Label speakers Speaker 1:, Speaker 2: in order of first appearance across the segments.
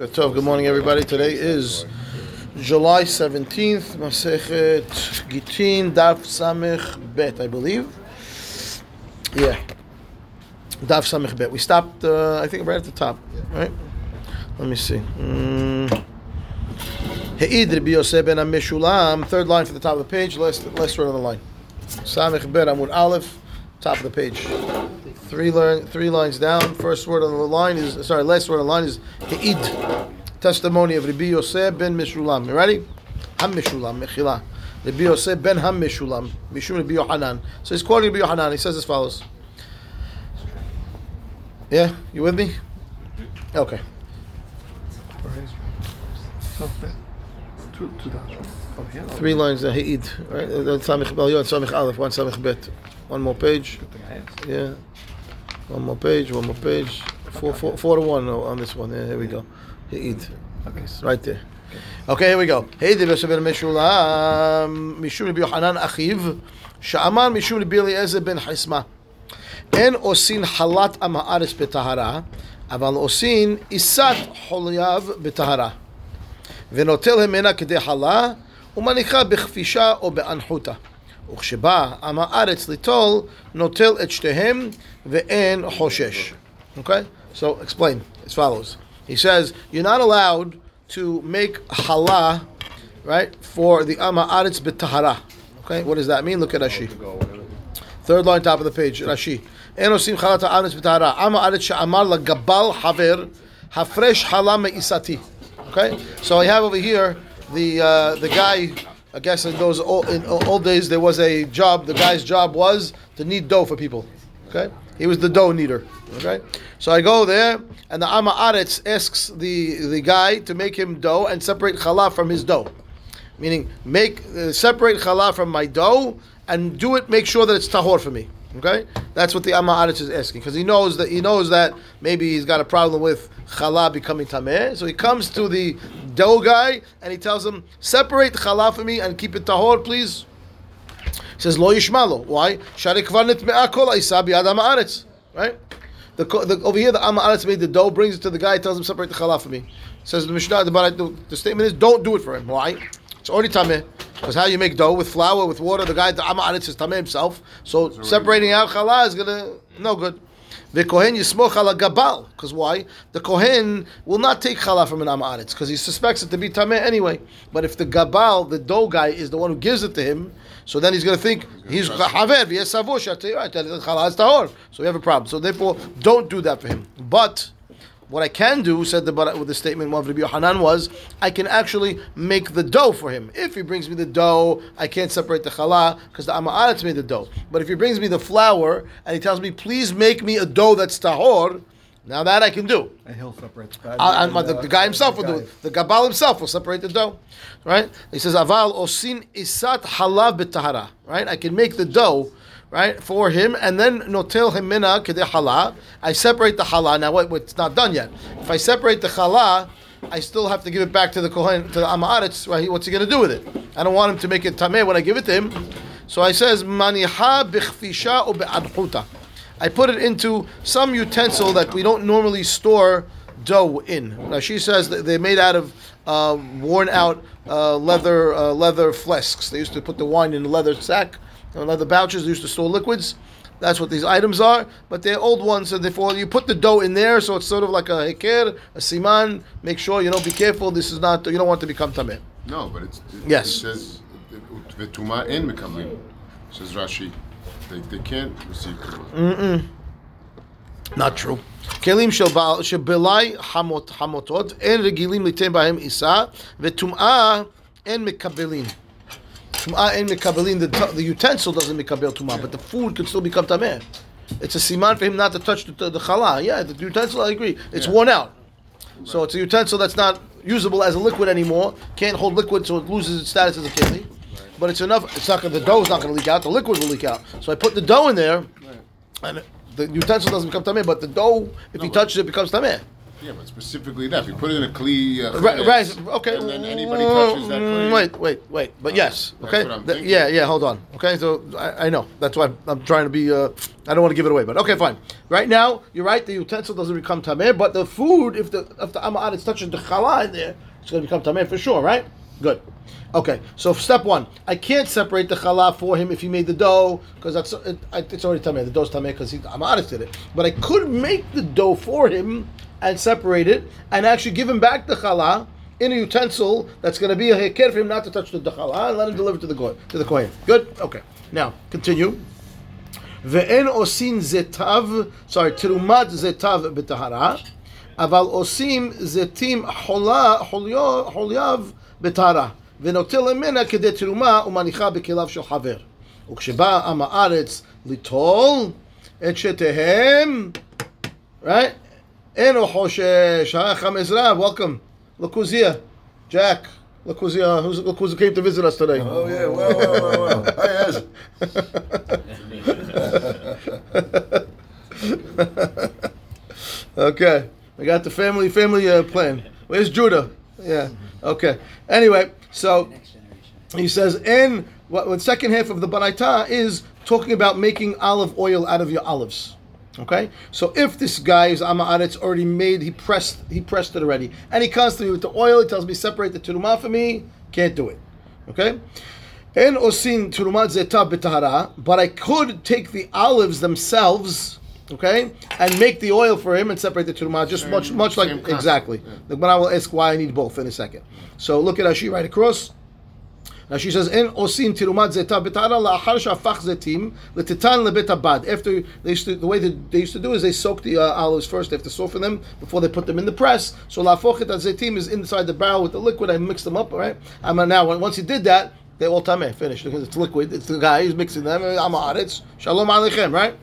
Speaker 1: Good morning, everybody. Today is July 17th, Masechet Gitin, Daf Samech Bet, I believe. Yeah. Daf Samech Bet. We stopped, uh, I think, right at the top, right? Let me see. Mm. He'id Rabbi Yosef ben Meshulam, third line from the top of the page, last, last word on the line. Samech Bet, Amud Aleph, top of the page. Three line, three lines down. First word on the line is sorry. Last word on the line is He'id. Testimony of Rabbi Yosef ben Mishulam. You ready? Ham Mishulam. Mechila. Rabbi Yosef ben Ham Mishulam. Mishum Rabbi Yohanan. So he's quoting Rabbi Yohanan. He says as follows. Yeah, you with me? Okay. Three lines. Uh, He'id. Right. One more page. Yeah. One more page, one more page. Four, four, four to one on this one. Yeah, here we go. He'id. Okay. Right there. Okay, here we go. Hey, the Yosef ben Meshulam, Mishum Rabbi Yohanan Achiv, Sha'amar Mishum Rabbi Eliezer ben Hisma. אין עושין חלת עם הארץ בטהרה, אבל עושין עיסת חולייו בטהרה. ונוטל ממנה כדי חלה, ומניחה בכפישה או באנחותה. וכשבא עם הארץ ליטול, נוטל את שתיהם ואין חושש. Okay? So explain as follows. He says, you're not allowed to make halah, right, for the Amma Aretz b'tahara. Okay? What does that mean? Look at Rashi. Third line, top of the page, Rashi. אין עושים חלת הארץ בטהרה. עם הארץ שאמר לגבל חבר, הפרש חלה מאיסתי. Okay? So I have over here the uh, the guy I guess in those old, in old days there was a job. The guy's job was to knead dough for people. Okay, he was the dough kneader. Okay, so I go there, and the Amma Aretz asks the the guy to make him dough and separate challah from his dough, meaning make uh, separate challah from my dough and do it. Make sure that it's tahor for me. Okay, that's what the Amma Aretz is asking because he knows that he knows that maybe he's got a problem with challah becoming tameh. So he comes to the dough guy and he tells him, separate challah for me and keep it tahor, please. He says lo yishmalo. Why? Right. The, the, over here, the Amma Aretz made the dough, brings it to the guy, tells him separate the challah for me. Says the Mishnah, the, the statement is don't do it for him. Why? It's already tameh. Because how you make dough with flour, with water, the guy, the Amma Aretz is tameh himself. So separating out challah is gonna no good. The kohen yismoch ala gabal. Because why? The kohen will not take challah from an Amma Aretz because he suspects it to be tameh anyway. But if the gabal, the dough guy, is the one who gives it to him, so then he's going to think he's haver v'yesavush challah is tahor. So we have a problem. So therefore, don't do that for him. But what I can do, said the with the statement of Rabbi Yohanan was, I can actually make the dough for him. If he brings me the dough, I can't separate the challah because the Amma made the dough. But if he brings me the flour and he tells me, please make me a dough that's tahor, now that I can do.
Speaker 2: And he'll separate the
Speaker 1: I, I, the, the, guy himself the will guy. do it. The Gabal himself will separate the dough. Right? He says, Aval osin isat halav b'tahara. Right? I can make the dough right, for him, and then notel himina kede chala. I separate the chala. Now, what, it's not done yet. If I separate the chala, I still have to give it back to the kohen, to the amaretz. Right, what's he going to do with it? I don't want him to make it tameh when I give it to him. So I says maniha bichfisha be'adhuta. I put it into some utensil that we don't normally store dough in. Now she says they're made out of uh, worn out uh, leather uh, leather flasks. They used to put the wine in a leather sack leather pouches used to store liquids. That's what these items are, but they're old ones, and therefore you put the dough in there, so it's sort of like a heker, a siman. Make sure you know, be careful. This is not you don't want to become tameh.
Speaker 3: No, but it's it,
Speaker 1: yes.
Speaker 3: It says v'tuma and mekablim. Says Rashi, they, they can't receive
Speaker 1: Mm-mm. Not true. כלים של בלאי חמוטות, אין רגילים ליתן בהם עיסה, וטומאה אין מקבלים. Tum'ah and mekabelin, the, the utensil doesn't mekabel tum'ah, but the food can still become tameh. It's a siman for him not to touch the, the, the challah. Yeah, the utensil, I agree. It's yeah. worn out. Right. So it's a utensil that's not usable as a liquid anymore. Can't hold liquid, so it loses its status as a keli. Right. But it's enough. It's not. The dough is not going to leak out. The liquid will leak out. So I put the dough in there, right. and the utensil doesn't become tameh, but the dough, if no, he touches it, becomes tameh.
Speaker 3: Yeah, but specifically that. If you put it in a kli, uh,
Speaker 1: Right, right. Okay.
Speaker 3: and then anybody touches that
Speaker 1: Mm,
Speaker 3: kli.
Speaker 1: Wait, wait, wait. But yes.
Speaker 3: That's
Speaker 1: Okay.
Speaker 3: what I'm
Speaker 1: Th-
Speaker 3: thinking.
Speaker 1: yeah, yeah. Hold on. Okay. So I, I know that's why I'm trying to be. Uh, I don't want to give it away, but okay, fine. Right now, you're right. The utensil doesn't become tameh, but the food, if the if the amad is touching the challah in there, it's going to become tameh for sure, right? Good. Okay. So step one, I can't separate the challah for him if he made the dough because that's it, it's already tameh. The dough's tameh because the amad did it. But I could make the dough for him and separate it and actually give him back the challah in a utensil that's going to be a heker for him not to touch the challah and let him deliver to the kohen. To the kohen. Good. Okay. Now continue. ואין עושים זיתיו, sorry, תרומת זיתיו בטהרה, אבל עושים זיתים חולה, חוליו, חולייו בטהרה, ונוטל ממנה כדי תרומה ומניחה בכליו של חבר. וכשבא עם הארץ ליטול את שתיהם, right? Eno Hoshesh. Ah, welcome. Look who's here. Jack. Look who's, here. who's, look who's came to visit us today.
Speaker 2: Oh, yeah. Well, well, well, well. Hi, yes.
Speaker 1: okay. We got the family family uh, plan. Where's Judah? Yeah. Okay. Anyway, so he says in what, second half of the Baraita is talking about making olive oil out of your olives. Okay, so if this guy is Ama'aretz already made, he pressed he pressed it already, and he comes to me with the oil. He tells me separate the turuma for me. Can't do it. Okay. and osin turumat zeta b'tahara, but I could take the olives themselves, okay, and make the oil for him and separate the turuma, just
Speaker 3: Same-
Speaker 1: much much like
Speaker 3: concept,
Speaker 1: exactly.
Speaker 3: yeah.
Speaker 1: The Gemara will ask why I need both in a second. So look at Rashi right across. Now she says, "En osin tirumat zeta b'tahara la'achar shafach zetim l'titan lebet abad." After they used to, the way that they used to do is they soak the uh, olives first. They have to soften them before they put them in the press. So la'fochet zetim is inside the barrel with the liquid. I mix them up, all right? I'm now once you did that, they all tameh finished because it's liquid. It's the guy who's mixing them. I'm aretz. Shalom aleichem, right?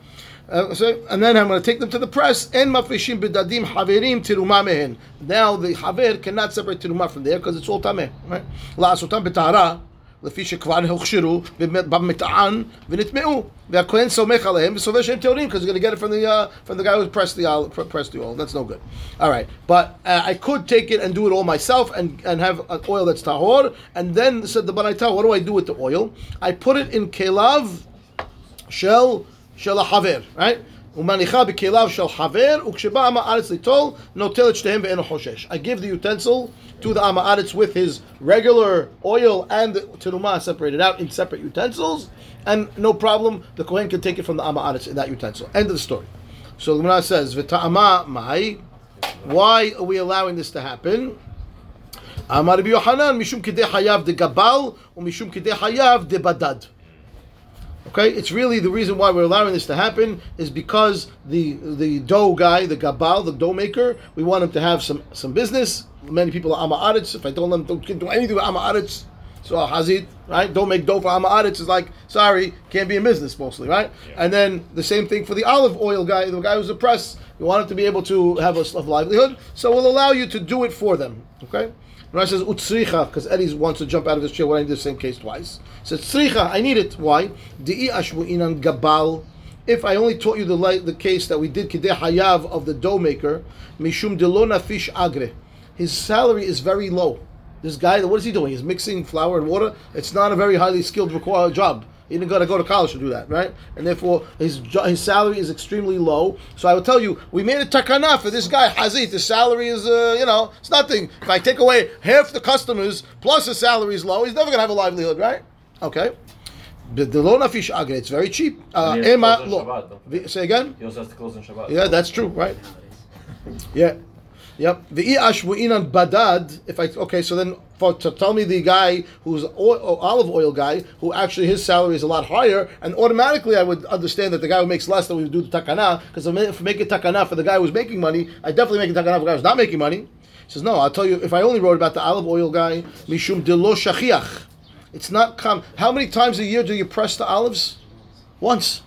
Speaker 1: Uh, so, and then I'm going to take them to the press. En mafrishim bedadim haverim tiruma mehen. Now the haver cannot separate tiruma from there because it's all tameh, right? La La'asotam betahara. לפי שכבר הוכשרו במטען ונטמעו, והכהן סומך עליהם וסובר שהם טהורים, because you're going to get it from the, uh, from the guy who pressed the, pressed the oil. That's no good. All right, but uh, I could take it and do it all myself and, and have an oil that's tahor, and then said the Baraita, what do I do with the oil? I put it in kelav shell shel haver, right? ומניחה בכליו של חבר, וכשבא עם הארץ ליטול, נוטל את שתיהם ואינו חושש. I give the utensil to the עם הארץ with his regular oil and the teruma separated out in separate utensils, and no problem, the Kohen can take it from the עם הארץ in that utensil. End of the story. So the Gemara says, v'ta'ama mai, why are we allowing this to happen? אמר רבי יוחנן, משום כדי חייב דגבל, ומשום כדי חייב דבדד. Okay, it's really the reason why we're allowing this to happen is because the the dough guy, the gabal, the dough maker, we want him to have some some business. Many people are amaaretz. If I told them don't do anything with amaaretz, so hazid, right? Don't make dough for amaaretz is like sorry, can't be in business mostly, right? And then the same thing for the olive oil guy, the guy who's a press. We want him to be able to have a, a livelihood, so we'll allow you to do it for them. Okay. Rashi says utzricha because Eddie wants to jump out of his chair when I did the same case twice. He says tzricha, I need it. Why? Di'i ashvu inan gabal. If I only taught you the the case that we did kideh hayav of the dough maker, mishum delona fish agre. His salary is very low. This guy, what is he doing? He's mixing flour and water. It's not a very highly skilled required job. He didn't got to go to college to do that, right? And therefore, his his salary is extremely low. So I will tell you, we made a takana for this guy Hazit. His salary is, uh, you know, it's nothing. If I take away half the customers plus his salary is low, he's never gonna have a livelihood, right? Okay. The the lo nafish agre, it's very cheap. Uh,
Speaker 4: And he has to
Speaker 1: ema
Speaker 4: close on
Speaker 1: lo-
Speaker 4: Shabbat,
Speaker 1: Say again.
Speaker 4: He also has to close on Shabbat.
Speaker 1: Yeah, that's true, right? Yeah. Yep. The inan badad. If I okay, so then for to tell me the guy who's oil, olive oil guy who actually his salary is a lot higher, and automatically I would understand that the guy who makes less than we would do the takana because if I make a takana for the guy who's making money, I definitely make a takana for the guy who's not making money. He says no. I'll tell you if I only wrote about the olive oil guy, mishum delo shachiach. It's not com. How many times a year do you press the olives? Once.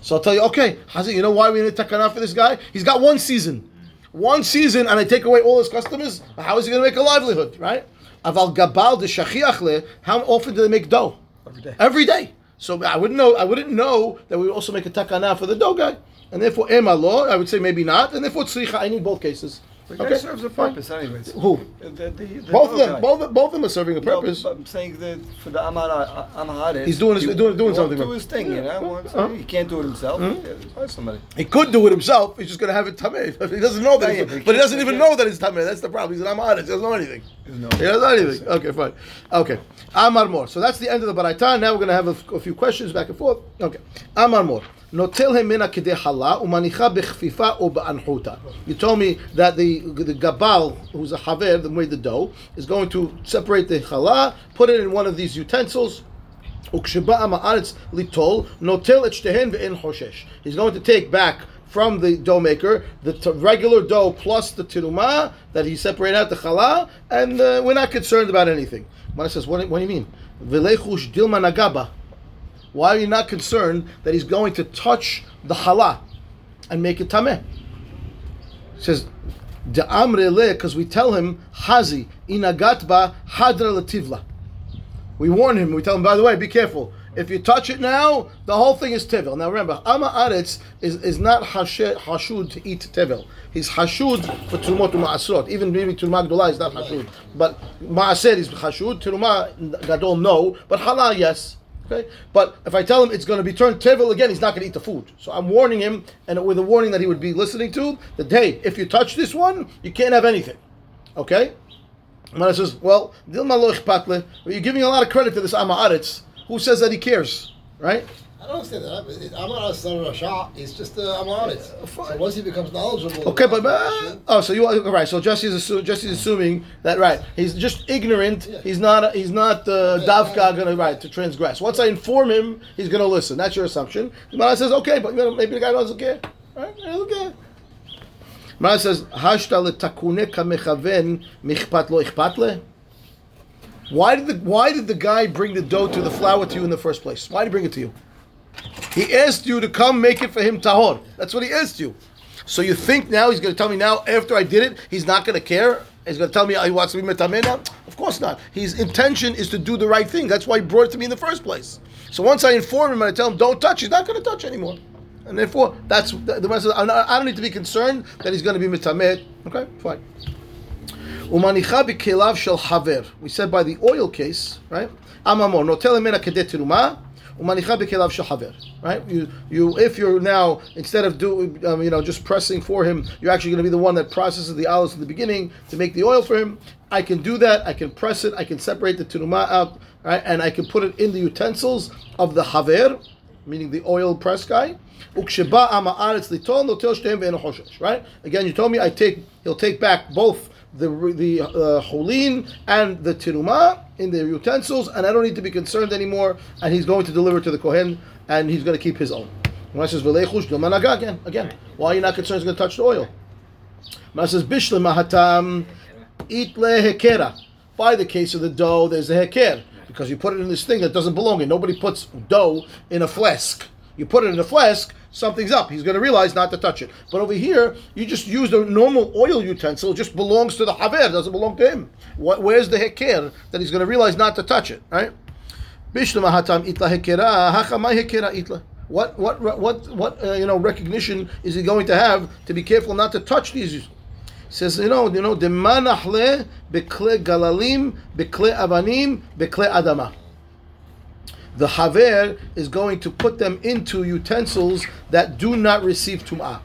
Speaker 1: So I'll tell you, okay, Hazit, you know why we need takana for this guy? He's got one season. One season and I take away all his customers, how is he going to make a livelihood, right? Aval gabal de shachiachle, how often do they make dough?
Speaker 2: Every day.
Speaker 1: Every day. So I wouldn't know. I wouldn't know that we would also make a takana for the dough guy, and therefore ema law. I would say maybe not, and therefore tzricha. I need both cases.
Speaker 4: The guy
Speaker 1: Okay,
Speaker 4: serves a purpose, anyways.
Speaker 1: Who?
Speaker 4: The, the, the
Speaker 1: Both of them.
Speaker 4: guy.
Speaker 1: Both, both of them are serving a
Speaker 4: No,
Speaker 1: purpose.
Speaker 4: but I'm saying that for the Amar Amaharis,
Speaker 1: He's doing his- doing- doing
Speaker 4: he
Speaker 1: something,
Speaker 4: Do his thing, you know.
Speaker 1: Uh-huh.
Speaker 4: He can't do it himself. Yeah, hire somebody.
Speaker 1: He could do it himself. He's just going to have it tameh. He doesn't know that.
Speaker 4: Yeah, yeah, but
Speaker 1: but he
Speaker 4: he
Speaker 1: doesn't even know that it's tameh. That's the problem. He's an amaretz. He doesn't know anything.
Speaker 4: No-
Speaker 1: He doesn't know anything. Okay, fine. Okay, Amar more. So that's the end of the baraitan. Now we're going to have a, a few questions back and forth. Okay, Amar more. נוטל ממנה כדי חלה ומניחה בכפיפה או באנחותה. You told me that the, the gabal, who's a haver, that made the dough, is going to separate the challah, put it in one of these utensils, וכשבא עם הארץ ליטול, נוטל את שתיהן ואין חושש. He's going to take back from the dough maker the t- regular dough plus the tiruma that he separated out the challah, and uh, we're not concerned about anything. Mana says, what, what do you mean? V'lechush dilma nagaba. Why are you not concerned that he's going to touch the challah and make it tameh? says, because we tell him, Hazi, inagatba hadra lativla. We warn him. We tell him, by the way, be careful. If you touch it now, the whole thing is tevel. Now remember, Ama Aretz is, is not hashud to eat tevel. He's hashud for turumot ma'asrot. Even maybe turumah gdolah is not hashud. But ma'aser is hashud. Turumah gadol no. But halal yes. Okay. But if I tell him it's going to be turned tevel again, he's not going to eat the food. So I'm warning him, and with a warning that he would be listening to, that hey, if you touch this one, you can't have anything. Okay. Mara says, well, you're giving a lot of credit to this Amaretz. Who says that he cares, right?
Speaker 2: I don't understand that. I'm not a son of a shop. It's just uh, I'm on it. So once he becomes knowledgeable.
Speaker 1: Okay, but
Speaker 2: about
Speaker 1: uh, oh, so you are right? So Jesse's assu- Jesse's assuming that right? He's just ignorant. He's not. He's not uh, davka gonna right to transgress. Once I inform him, he's gonna listen. That's your assumption. Mara says, okay, but maybe the guy doesn't care. Right? He doesn't care. Mara says, hashta letakune kamechaven michpat lo ichpat le. Why did the Why did the guy bring the dough to the flour to you in the first place? Why did he bring it to you? He asked you to come make it for him tahor. That's what he asked you. So you think now he's going to tell me now after I did it, he's not going to care? He's going to tell me oh, he wants to be metameh now? Of course not. His intention is to do the right thing. That's why he brought it to me in the first place. So once I inform him and I tell him don't touch, he's not going to touch anymore. And therefore, that's the the rest of. I don't need to be concerned that he's going to be metameh. Okay, fine. Umanicha b'kelav shel haver. We said by the oil case, right? Amamor notel emena kedet. Umanicha b'kelav shel haver. Right? You, you, if you're now instead of do, um, you know, just pressing for him, you're actually going to be the one that processes the olives in the beginning to make the oil for him. I can do that. I can press it. I can separate the teruma out, right? And I can put it in the utensils of the haver, meaning the oil press guy. Right? Again, you told me I take. He'll take back both the the uh, cholin and the tiruma in the utensils, and I don't need to be concerned anymore. And he's going to deliver to the kohen, and he's going to keep his own. When I says again, again, why are you not concerned he's going to touch the oil? When I says bishle mahatam eat hekera. By the case of the dough, there's a heker because you put it in this thing that doesn't belong in. Nobody puts dough in a flask. You put it in a flask, something's up. He's going to realize not to touch it. But over here, you just use a normal oil utensil. It just belongs to the haver. Doesn't belong to him. What, where's the heker that he's going to realize not to touch it? Right? What what what what uh, you know recognition is he going to have to be careful not to touch these? Says you know you know the manachle bekle galalim bekle avanim bekle adama. The haver is going to put them into utensils that do not receive tum'ah.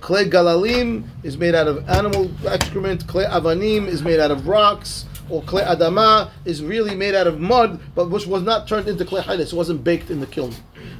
Speaker 1: Clay galalim is made out of animal excrement. Clay avanim is made out of rocks. Or clay adama is really made out of mud, but which was not turned into clay hadas. It wasn't baked in the kiln.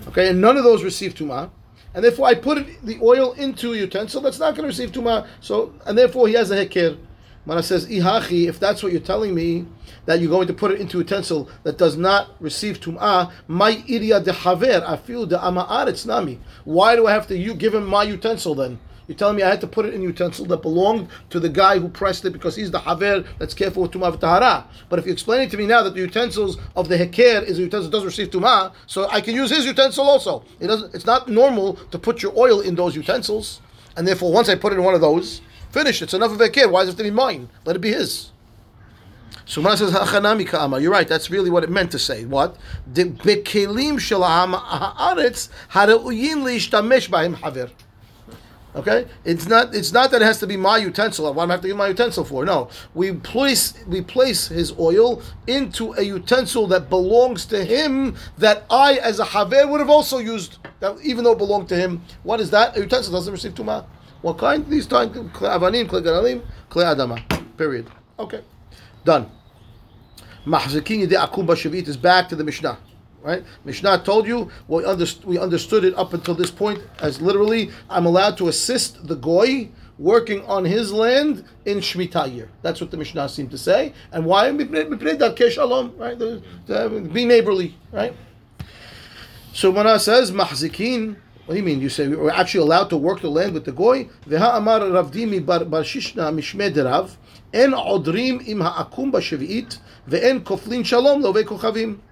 Speaker 1: Okay, and none of those receive tum'ah. And therefore, I put the oil into a utensil that's not going to receive tumah. So, and therefore, he has a hekir. Mana says, Ihachi, if that's what you're telling me, that you're going to put it into a utensil that does not receive tum'ah, my iria de haver, I feel the ama'aretz nami. Why do I have to you give him my utensil then? You're telling me I had to put it in utensil that belonged to the guy who pressed it because he's the haver that's careful with tumah v'tahara. But if you're explaining to me now that the utensils of the heker is a utensil doesn't receive tumah, so I can use his utensil also. It doesn't. It's not normal to put your oil in those utensils, and therefore once I put it in one of those, finish. It's enough of a kid. Why does it have to be mine? Let it be his. When says hachanami ka'ama, you're right. That's really what it meant to say. What the bekelim shel ha'aretz hareuyin leishtamesh b'hem haver. Okay, it's not. It's not that it has to be my utensil. What do I have to give my utensil for? No, we place we place his oil into a utensil that belongs to him that I, as a haver, would have also used. That even though it belonged to him. What is that? A utensil doesn't receive tuma. What kind? These times, kli avanim, kli garalim, kli adama. Period. Okay, done. Mahzikin yedei akum b'shavit is back to the Mishnah. Right? Mishnah told you we, underst- we understood it up until this point as literally I'm allowed to assist the goy working on his land in Shemitah year. That's what the Mishnah seemed to say. And why? Right? The- the- Be neighborly. Right? So Mana says mahzikin. What do you mean? You say we're actually allowed to work the land with the goy? Bar shishna en odrim koflin shalom.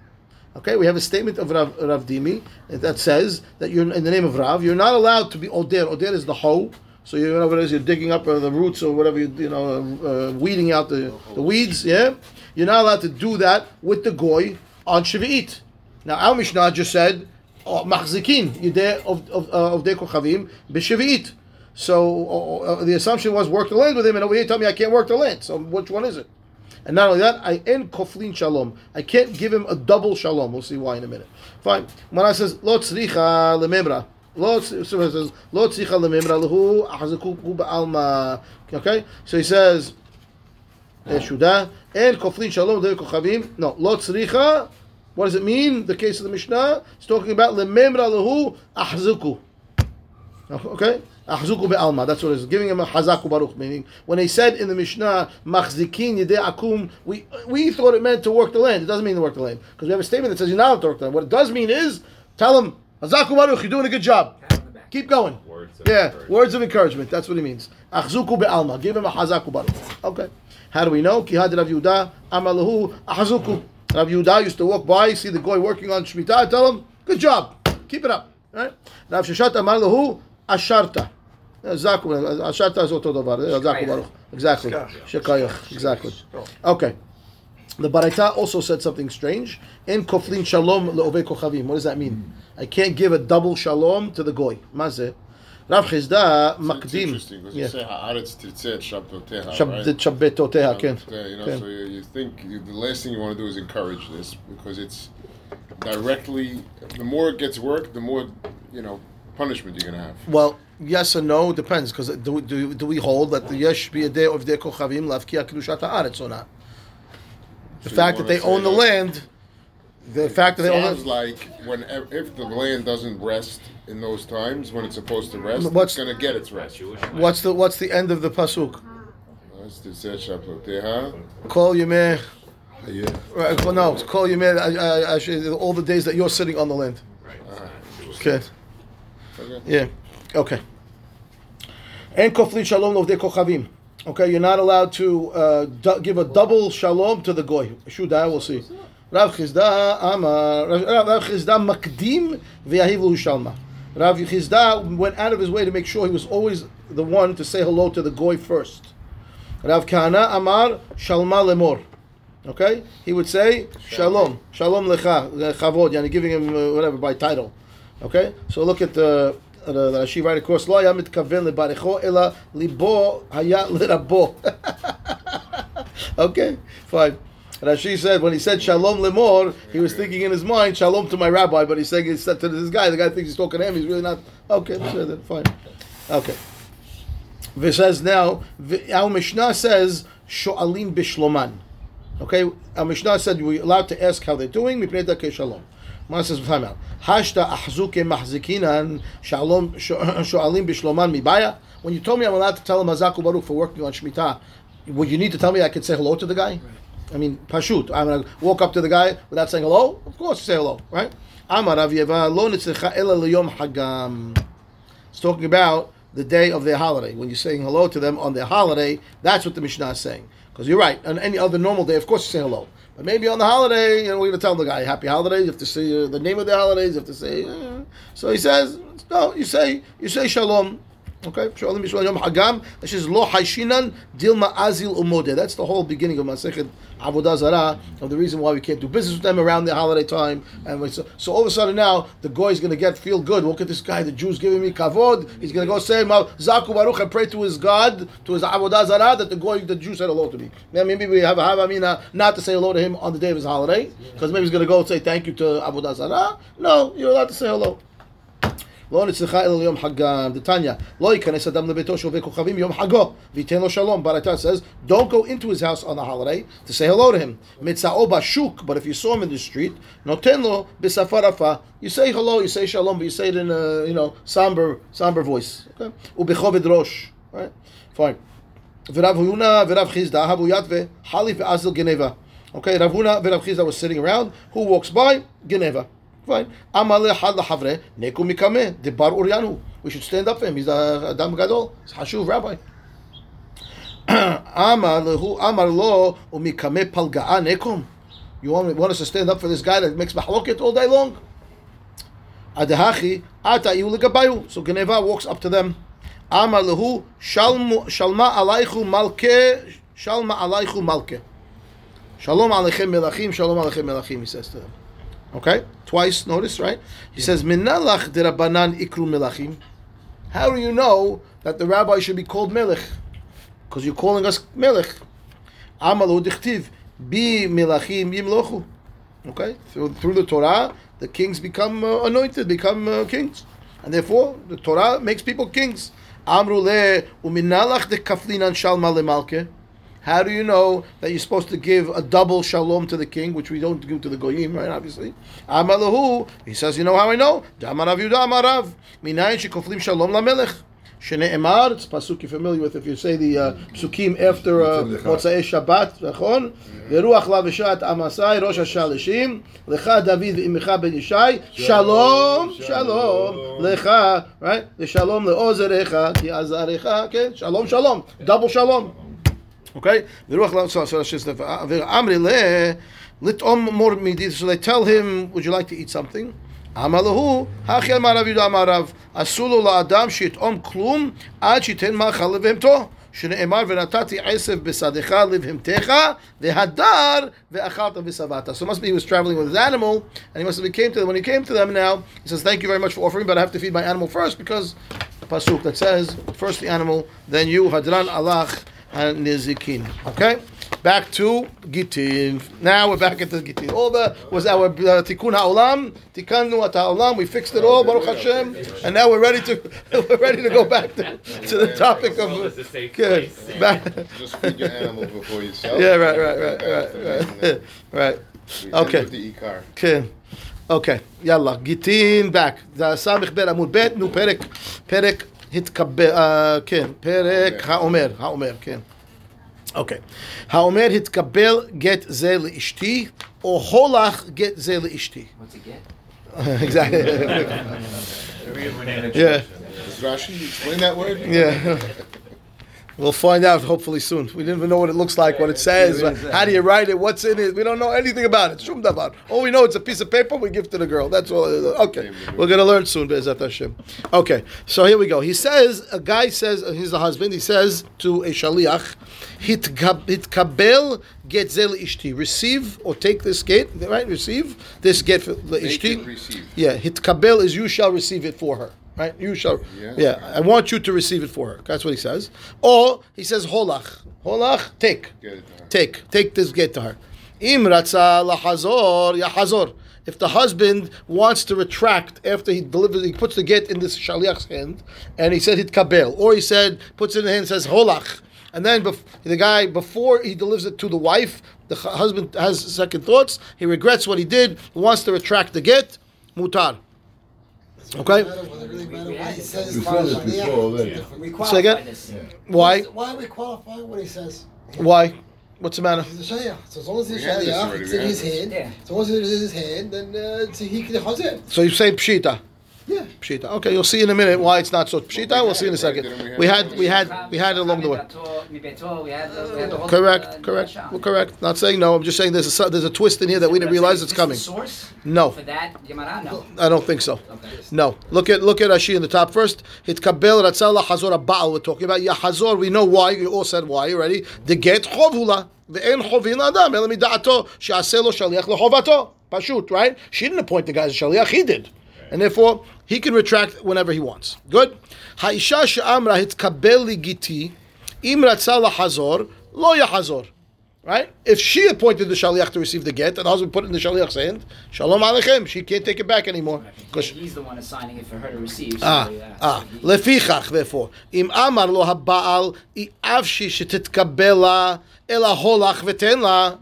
Speaker 1: Okay, we have a statement of Rav, Rav Dimi that says that you're in the name of Rav, you're not allowed to be Oder. Oder is the hoe. So you know what it is, you're digging up uh, the roots or whatever, you, you know, uh, weeding out the, the weeds, yeah? You're not allowed to do that with the goy on Shavuot. Now, our Mishnah just said, of, of, uh, of De Kochavim, So uh, uh, the assumption was work the land with him, and over here tell me I can't work the land. So which one is it? And not only that, I end koflin shalom. I can't give him a double shalom. We'll see why in a minute. Fine. When I says lo tzricha lememra, lo says lo tzricha lememra lehu ahzaku ba'alma. Okay, so he says Shuda en koflin shalom de kochavim. No, lo tzricha. What does it mean? The case of the Mishnah. It's talking about lememra lehu ahzaku. Okay? Ahzuku be'alma. That's what it is. Giving him a hazaku baruch. Meaning, when he said in the Mishnah, machzikin yedei akum, we, we thought it meant to work the land. It doesn't mean to work the land. Because we have a statement that says you're not allowed to work the land. What it does mean is, tell him, hazaku baruch, you're doing a good job. Keep going.
Speaker 5: Words of
Speaker 1: yeah, words of encouragement. That's what he means. Achzuku be'alma. Give him a hazaku baruch. Okay. How do we know? Ki had Rav Yehuda amalahu ahzuku. Rav Yehuda used to walk by, see the guy working on Shemitah, tell him, good job. Keep it up. Right? Rav Sheshet amalahu asharta. Zaku, asharta is. Zaku baruch. Exactly. Shekayach. Exactly. Okay. The Baraita also said something strange. In koflin shalom le'ovei kochavim. What does that mean? I can't give a double shalom to the goy. Mazeh. Rav
Speaker 3: Chisda
Speaker 1: makdim.
Speaker 3: interesting because
Speaker 1: Yeah.
Speaker 3: you say haaretz shabtoteha, right?
Speaker 1: ken.
Speaker 3: You know, so you, you think you, the last thing you want to do is encourage this because it's directly. The more it gets work, the more you know punishment you're gonna have.
Speaker 1: Well, yes and no depends because do, do, do we hold that the yesh be a day of de kochavim lavkia kedushat haaretz or not? The
Speaker 3: So
Speaker 1: fact that they own
Speaker 3: say
Speaker 1: the
Speaker 3: that-
Speaker 1: land, the fact that they own
Speaker 3: Sounds
Speaker 1: it.
Speaker 3: like when if the land doesn't rest in those times when it's supposed to rest,
Speaker 1: What's-
Speaker 3: it's gonna get its rest.
Speaker 1: What's the what's the end of the pasuk?
Speaker 3: Haaretz tirtzeh shabtoteha.
Speaker 1: Call yemeh.
Speaker 3: Yeah.
Speaker 1: Right, well, no, call yemeh. I- I- I- All the days that you're sitting on the land. Okay.
Speaker 3: Okay.
Speaker 1: Yeah. Okay. And koflin shalom lovdei kochavim. Okay, you're not allowed to uh, du- give a double shalom to the goy. Shuda, we'll see. רב חסדה אמר, רב חסדה מקדים ויהיבו שלמה. Rav Chisda went out of his way to make sure he was always the one to say hello to the goy first. Rav Kahana Amar Shalma Lemor. Okay? He would say Shalom. Shalom Lecha. Chavod. Yani giving him uh, whatever by title. Okay? So look at the, uh, across the Rashi right across. Lo ya mitkaven lebarecho ela libo haya lerabo. Okay? Fine. Rashi said when he said Shalom lemor, he was thinking in his mind Shalom to my rabbi, but he's saying he said to this guy. The guy thinks he's talking to him. He's really not. Okay, then, uh, fine. Okay. It says now, our Mishnah says sho'alim bishloman. Okay, our Mishnah said we're allowed to ask how they're doing. Mipnei dakei shalom. Mana says time. Hashta ahzuke mahzikinan shalom sho'alim bishloman mibaya. When you told me I'm allowed to tell him Hazaku Baruch for working on Shemitah, would you need to tell me I could say hello to the guy? I mean, pashut. I'm gonna walk up to the guy without saying hello. Of course, say hello, right? Amar lo ela liyom hagam. It's talking about the day of their holiday. When you're saying hello to them on their holiday, that's what the Mishnah is saying. Because you're right. On any other normal day, of course you say hello. But maybe on the holiday, you know, we're going to tell the guy happy holidays. You have to say uh, the name of the holidays. You have to say. Uh, so he says, no. You say you say shalom. Okay, Shalom Yom Hagam. This is Lo Haishinan Dilma Azil Umode. That's the whole beginning of Masechet Avodah Zarah, of the reason why we can't do business with them around the holiday time. And so, so all of a sudden now, the guy is going to get feel good. Look at this guy, the Jew's giving me kavod. He's going to go say, "Ma- Zaku Baruch, and pray to his God, to his Avodah Zarah, that the guy, the Jew said hello to me. Now, maybe we have a Havamina not to say hello to him on the day of his holiday, because maybe he's going to go say thank you to Avodah Zarah. No, you're allowed to say hello. לא נצלחה אלא ליום חגם. דתניא, לא ייכנס אדם לביתו שעובר כוכבים יום חגו, וייתן לו שלום. בראתה says, don't go into his house on the holiday to say hello to him. מצאו בשוק, but if you saw him in the street, נותן לו בשפה רפה. You say hello, you say shalom, but you say it in a, you know, somber, somber voice. Okay? ובכובד ראש. Right? Fine. ורב הונא ורב חיסדא, הבו יתווה, חליף ואזל גנבה. Okay, Rav Huna and Rav was sitting around. Who walks by? Geniva. Fine. Amale had lahavre neku mikame debar uryanu. We should stand up for him. He's a adam gadol. He's hashuv rabbi. Amar lehu amar lo umikame palga'a nekum. You want, want us to stand up for this guy that makes mahloket all day long? Adahachi ata iu. So Geniva walks up to them. Amar lehu shalma alaychu malke shalma alaychu malke. Shalom aleichem melachim, shalom aleichem melachim, he says to them. Okay? Twice, notice, right? He says, Minalach derabanan ikru melachim. How do you know that the rabbi should be called melech? Because you're calling us melech. Amalu dichtiv, bi melachim yimlochu. Okay? Through, through the Torah, the kings become uh, anointed, become uh, kings. And therefore, the Torah makes people kings. Amru le uminalach de kaflinan shalma le malke. How do you know that you're supposed to give a double shalom to the king, which we don't give to the goyim, right? Obviously, Amalahu. He says, you know how I know? Damarav Yudamarav. Minayin shekoflim shalom lamelech. Shneemar. It's pasuk you're familiar with if you say the uh, psukim after uh, Motzei Shabbat. Nachon. Veruach lavishat amasai rosh hashalishim lecha David imicha ben Yishai shalom shalom lecha right the shalom leozerecha Ti azarecha okay shalom shalom double shalom. Okay? So they tell him, Would you like to eat something? Amalahu, Hachel Marav Yudah Marav, Asulu La'adam Shit'om Klum, Ad Shiten Machal Levemto. שנאמר ונתתי עשב בשדך לבהמתך והדר ואכלת ושבעת. So it must be he was traveling with his animal and he must have came to them. When he came to them now, he says, thank you very much for offering, but I have to feed my animal first because the Pasuk that says, first the animal, then you, Hadran Alach, and nizikin. Okay? Back to Gitin. Now we're back at the Gitin. All the was our uh, Tikkun Ha'olam, Tikkanu at Ha'olam. We fixed it all, Baruch Hashem, and now we're ready to we're ready to go back to, to the topic of
Speaker 5: It's a safe
Speaker 1: good.
Speaker 5: place.
Speaker 1: Back,
Speaker 3: Just feed your animal before you sell.
Speaker 1: yeah,
Speaker 3: it.
Speaker 1: right, right, right, right, right, right.
Speaker 3: We end
Speaker 1: Okay.
Speaker 3: with the ikar.
Speaker 1: כן. אוקיי, יאללה, גיטין back. זה סמ"ך ב' עמוד ב', נו, פרק, פרק התקבל, אה, כן, פרק האומר, האומר, כן. אוקיי. האומר התקבל גט זה לאשתי, או הולך גט זה לאשתי.
Speaker 5: What's it get?
Speaker 1: exactly. yeah,
Speaker 3: Does Rashi explain that word?
Speaker 1: yeah. We'll find out hopefully soon. We didn't even know what it looks like, what it says.
Speaker 4: Is?
Speaker 1: How do you write it? What's in it? We don't know anything about it. Shum davar. All we know it's a piece of paper we give to the girl. That's all. Uh, okay, we're gonna learn soon. Be'ezat Hashem. Okay, so here we go. He says a guy says uh, he's the husband. He says to a shaliach, get zel ishti." Receive or take this get. Right? Receive this get for the ishti. Yeah, hitkabel is you shall receive it for her. Right? You shall.
Speaker 3: Yeah.
Speaker 1: Yeah. I want you to receive it for her. That's what he says. Or he says holach. Holach, take.
Speaker 3: Get it to her.
Speaker 1: Take. Take this get to her. Im ratza lahazor yahazor. If the husband wants to retract after he delivers, he puts the get in this shaliach's hand, and he said hitkabel, or he said puts it in the hand and says holach, and then bef- the guy before he delivers it to the wife, the hu- husband has second thoughts. He regrets what he did. Wants to retract the get. Mutar. Okay.
Speaker 2: Doesn't matter whether it really matter what he says.
Speaker 6: You
Speaker 2: as far
Speaker 6: said
Speaker 2: as
Speaker 6: this
Speaker 2: Shaliach,
Speaker 6: before already.
Speaker 5: We
Speaker 1: Say
Speaker 5: qualify
Speaker 1: again?
Speaker 5: this.
Speaker 1: Why?
Speaker 2: Why are we qualifying what he says?
Speaker 1: Why? What's the matter?
Speaker 2: He's a shayach. So as long as he's
Speaker 3: We
Speaker 2: a
Speaker 3: had this
Speaker 2: shayach,
Speaker 3: already,
Speaker 2: it's
Speaker 3: we
Speaker 2: in
Speaker 3: had
Speaker 2: his
Speaker 3: this.
Speaker 2: hand.
Speaker 5: Yeah.
Speaker 2: So once it is in his hand, then uh, it's, he can chazir.
Speaker 1: So you say pshita.
Speaker 2: Yeah,
Speaker 1: pshita. Okay, you'll see in a minute why it's not so pshita. We'll, we'll see in a second.
Speaker 3: We, had,
Speaker 1: we had, we had, we had it along the way. Correct, correct, well, correct. Not saying no. I'm just saying there's a there's a twist in here that we didn't realize it's coming. No.
Speaker 5: For that Gemara, no.
Speaker 1: I don't think so. No. Look at look at Rashi in the top first. Hit kabel ratzala hazor abal. We're talking about yahazor. We know why. You all said why already. The get chovula. ואין חובין לאדם, אלא מדעתו, שעשה לו שליח לחובתו. Pashut, right? She didn't appoint the guy as a shaliach, he did and therefore he can retract whenever he wants. Good. Haisha she'amra hitkabel li giti im ratza lahazor lo yahazor. Right? If she appointed the shaliach to receive the get, and the husband put it in the shaliach's hand, shalom aleichem, she can't take it back anymore. Because
Speaker 5: he's the one assigning it for her to receive. So
Speaker 1: ah,
Speaker 5: yeah,
Speaker 1: ah.
Speaker 5: So
Speaker 1: Lefichach, therefore, im amar lo habaal i avshi shetitkabela ela holach v'tenla.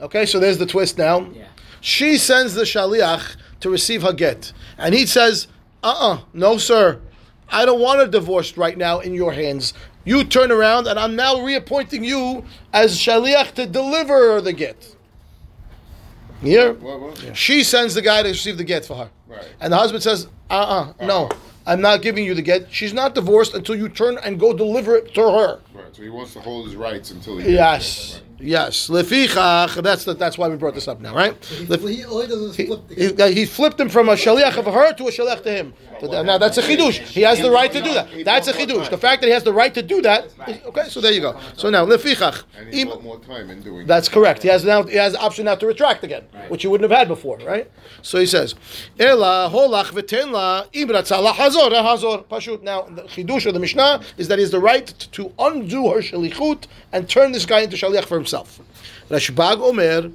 Speaker 1: Okay, so there's the twist now.
Speaker 5: Yeah.
Speaker 1: She sends the shaliach to receive her get. And he says, uh-uh, no sir. I don't want it divorced right now in your hands. You turn around and I'm now reappointing you as shaliach to deliver the get. Here?
Speaker 3: What, what?
Speaker 1: She sends the guy to receive the get for her.
Speaker 3: Right.
Speaker 1: And the husband says, uh uh no, I'm not giving you the get. She's not divorced until you turn and go deliver it to her.
Speaker 3: Right. So he wants to hold his rights until he.
Speaker 1: Yes.
Speaker 3: Right.
Speaker 1: Yes. Lefichach, that's, the, that's why we brought this up now, right?
Speaker 2: He,
Speaker 1: Lef-
Speaker 2: he, oh, he
Speaker 1: he,
Speaker 2: flip
Speaker 1: he, he flipped him from a shaliach of her to a shaliach to him. So now that's a chidush. He has the right to do that. That's a chidush. The fact that he has the right to do that. Okay, so there you go. So now lefichach.
Speaker 3: And he
Speaker 1: im-
Speaker 3: bought more time in doing.
Speaker 1: That's correct. He has now he has the option now to retract again, which he wouldn't have had before, right? So he says, "Ela holach v'ten la im ratzah lahazor hazor." Pashut. Now the chidush of the Mishnah is that he has the right to undo do her shalichut and turn this guy into shaliach for himself. Rashbag Omer,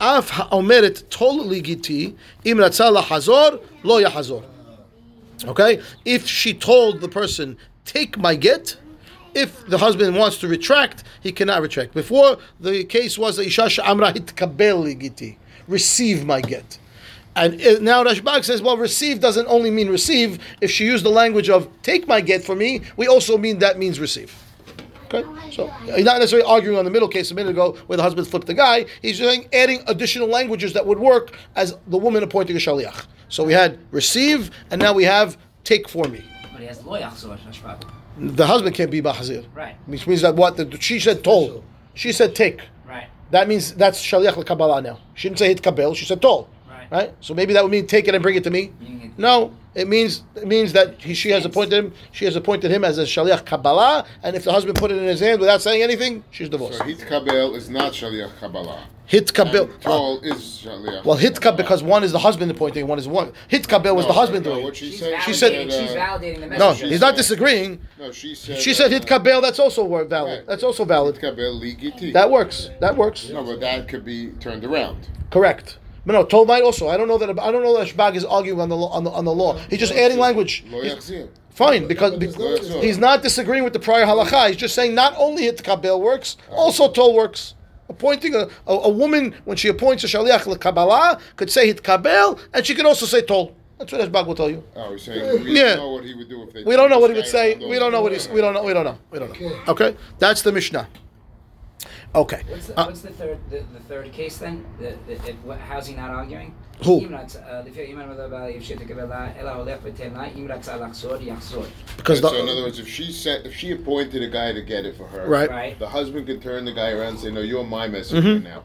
Speaker 1: Af omeret totally ligiti im hazor, lo yahazor. Okay? If she told the person, take my get, if the husband wants to retract, he cannot retract. Before, the case was the Isha Amra hitkabel giti, receive my get. And uh, now Rashbag says, well, receive doesn't only mean receive. If she used the language of take my get for me, we also mean that means receive. Okay, so he's not necessarily arguing on the middle case a minute ago where the husband flipped the guy. He's doing adding additional languages that would work as the woman appointing a shaliach. So we had receive, and now we have take for me.
Speaker 5: But he has lo yachzor, Hashbag.
Speaker 1: The husband can't be bahazir,
Speaker 5: Right.
Speaker 1: which means that what the, she said told, she said take.
Speaker 5: Right.
Speaker 1: That means that's shaliach al kabbalah now. She didn't say hit kabel, she said told.
Speaker 5: Right.
Speaker 1: Right. So maybe that would mean take it and bring it to me.
Speaker 5: Meaning it-
Speaker 1: No, it means it means that he, she has appointed him. She has appointed him as a shaliach kabbalah, and if the husband put it in his hand without saying anything, she's divorced.
Speaker 3: So hitkabel is not shaliach kabbalah.
Speaker 1: Hit kabel.
Speaker 3: And Tol is shaliach.
Speaker 1: Well, hit kabel because one is the husband appointing, and one is one. Hit kabel was
Speaker 3: No,
Speaker 1: the husband
Speaker 3: no,
Speaker 1: doing.
Speaker 3: what
Speaker 1: it.
Speaker 3: she said.
Speaker 1: She
Speaker 5: validating,
Speaker 1: said-
Speaker 5: she's
Speaker 3: uh,
Speaker 5: validating the message.
Speaker 1: No,
Speaker 5: message.
Speaker 1: he's not disagreeing.
Speaker 3: No, she said.
Speaker 1: She said
Speaker 3: uh,
Speaker 1: hit kabel. That's also valid.
Speaker 3: Right.
Speaker 1: That's also valid.
Speaker 3: Hitkabel ligiti.
Speaker 1: That works. That works.
Speaker 3: No, but that could be turned around.
Speaker 1: Correct. But no, told might also. I don't know that. I don't know that Shbag is arguing on the law- on the on the law. He's just adding language. He's- Fine, because
Speaker 2: But
Speaker 1: be-
Speaker 2: there's no- there's no-
Speaker 1: he's not disagreeing with the prior halacha. He's just saying not only hit kabel works, uh-huh. also tol works. Appointing a, a, a woman when she appoints a shaliach Kabbalah could say hit kabel, and she could also say tol. That's what Shbag will tell you.
Speaker 3: Oh, he's saying we
Speaker 1: Yeah.
Speaker 3: don't know what he would do if they.
Speaker 1: We don't know what he would say. We don't know what
Speaker 3: those-
Speaker 1: he's. We don't know. We don't know. We don't know. Okay, that's the Mishnah. Okay.
Speaker 5: What's the,
Speaker 1: Uh,
Speaker 5: what's the third the, the third case then? The, the, if, what, how's he not arguing?
Speaker 1: who? Because the,
Speaker 3: so in other words, if she sent, if she appointed a guy to get it for her,
Speaker 1: right?
Speaker 5: right.
Speaker 3: The husband can turn the guy around and say, "No, you're my messenger mm-hmm. now."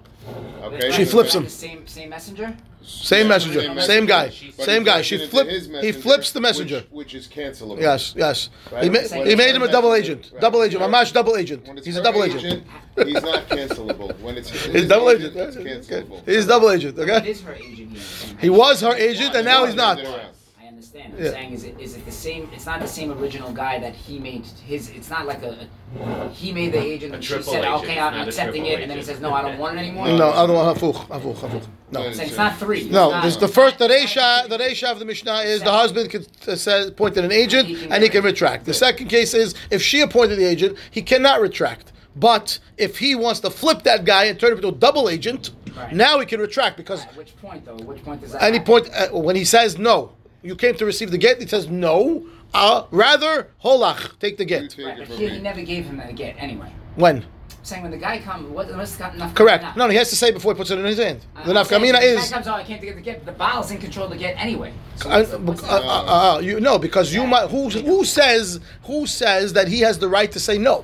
Speaker 3: Okay.
Speaker 1: She flips him.
Speaker 5: Same, same messenger.
Speaker 1: Same
Speaker 3: yeah,
Speaker 1: messenger,
Speaker 3: same,
Speaker 1: same guy, same guy. She
Speaker 3: flips.
Speaker 1: He flips the messenger,
Speaker 3: which, which is cancelable.
Speaker 1: Yes, yes.
Speaker 3: Right?
Speaker 1: He, ma- he made him a double agent.
Speaker 3: Right.
Speaker 1: Double agent. Amash. double agent. He's a double agent. agent.
Speaker 3: he's not cancelable. When it's his,
Speaker 1: he's double agent.
Speaker 3: agent
Speaker 1: it's
Speaker 3: cancelable.
Speaker 1: He's double agent. Okay.
Speaker 5: It is her agent here.
Speaker 1: He was her agent, and now he's not.
Speaker 3: Turn it around.
Speaker 5: I understand. I'm
Speaker 1: Yeah.
Speaker 5: saying is it is it the same? It's not the same original guy that he made his. It's not like a, a he made the agent and she
Speaker 6: triple
Speaker 5: said
Speaker 6: agent,
Speaker 5: okay
Speaker 6: it's
Speaker 5: I'm
Speaker 6: not a
Speaker 5: accepting
Speaker 6: triple
Speaker 5: it and then he
Speaker 6: agent.
Speaker 5: says no I don't want it anymore.
Speaker 1: No, I don't want Hafuch, hafuch, hafuch. No.
Speaker 5: I'm saying it's not three. It's
Speaker 1: No,
Speaker 5: not-
Speaker 1: this, the first the Reisha the Reisha of the Mishnah is the husband could uh, say, appointed an agent
Speaker 5: He can
Speaker 1: and he can
Speaker 5: retract.
Speaker 1: retract. The second case is if she appointed the agent, he cannot retract. But if he wants to flip that guy and turn him into a double agent,
Speaker 5: Right.
Speaker 1: now he can retract because
Speaker 5: At which point though? Which point does that?
Speaker 1: any
Speaker 5: happen?
Speaker 1: point uh, when he says no, you came to receive the get. He says no. Uh, rather holach, take the get.
Speaker 3: take
Speaker 5: Right,
Speaker 3: it
Speaker 5: but
Speaker 3: from
Speaker 5: he never gave him the get anyway.
Speaker 1: When
Speaker 5: saying when the guy comes, what, what's got enough?
Speaker 1: Correct.
Speaker 5: enough?
Speaker 1: No, he has to say before he puts it in his hand.
Speaker 5: I'm
Speaker 1: The
Speaker 5: saying
Speaker 1: nafkamina
Speaker 5: if the
Speaker 1: is.
Speaker 5: guy comes, oh, I can't get the get. The Baal's in control of the get anyway. So
Speaker 1: Uh,
Speaker 5: what's what's
Speaker 1: uh, uh, uh, you no, because you might. Who who says who says that he has the right to say no?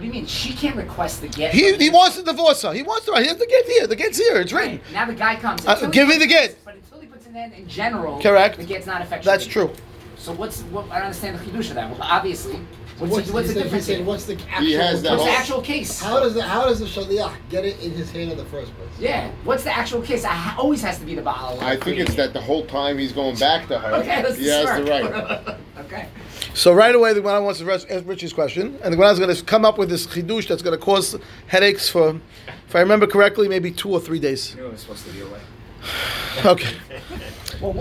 Speaker 5: What do you mean? She can't request the get.
Speaker 1: He he wants to divorce her. He wants to. He has the get here. The get's here. It's written.
Speaker 5: Right. Now the guy comes.
Speaker 1: Uh, give me the get.
Speaker 5: But until he puts it in, in general,
Speaker 1: Correct.
Speaker 5: The get's not effectuated.
Speaker 1: That's true.
Speaker 5: So what's what? I don't understand the chidush of that. Well, obviously, what's,
Speaker 2: What's,
Speaker 5: the, what's the
Speaker 2: said-
Speaker 5: difference?
Speaker 2: said,
Speaker 5: here?
Speaker 2: What's the actual?
Speaker 3: He has that
Speaker 5: What's the actual case?
Speaker 2: How does the how does the shaliach get it in his hand in the first place?
Speaker 5: Yeah. What's the actual case? I ha- always has to be the Baal.
Speaker 3: I think it's that the whole time he's going back to her,
Speaker 5: Okay, that's
Speaker 3: he has the right.
Speaker 5: okay.
Speaker 1: So right away, the Gemara wants to address ask Richie's question, and the Gemara is going to come up with this chidush that's going to cause headaches for, if I remember correctly, maybe two or three days.
Speaker 5: it supposed to be away.
Speaker 1: Okay.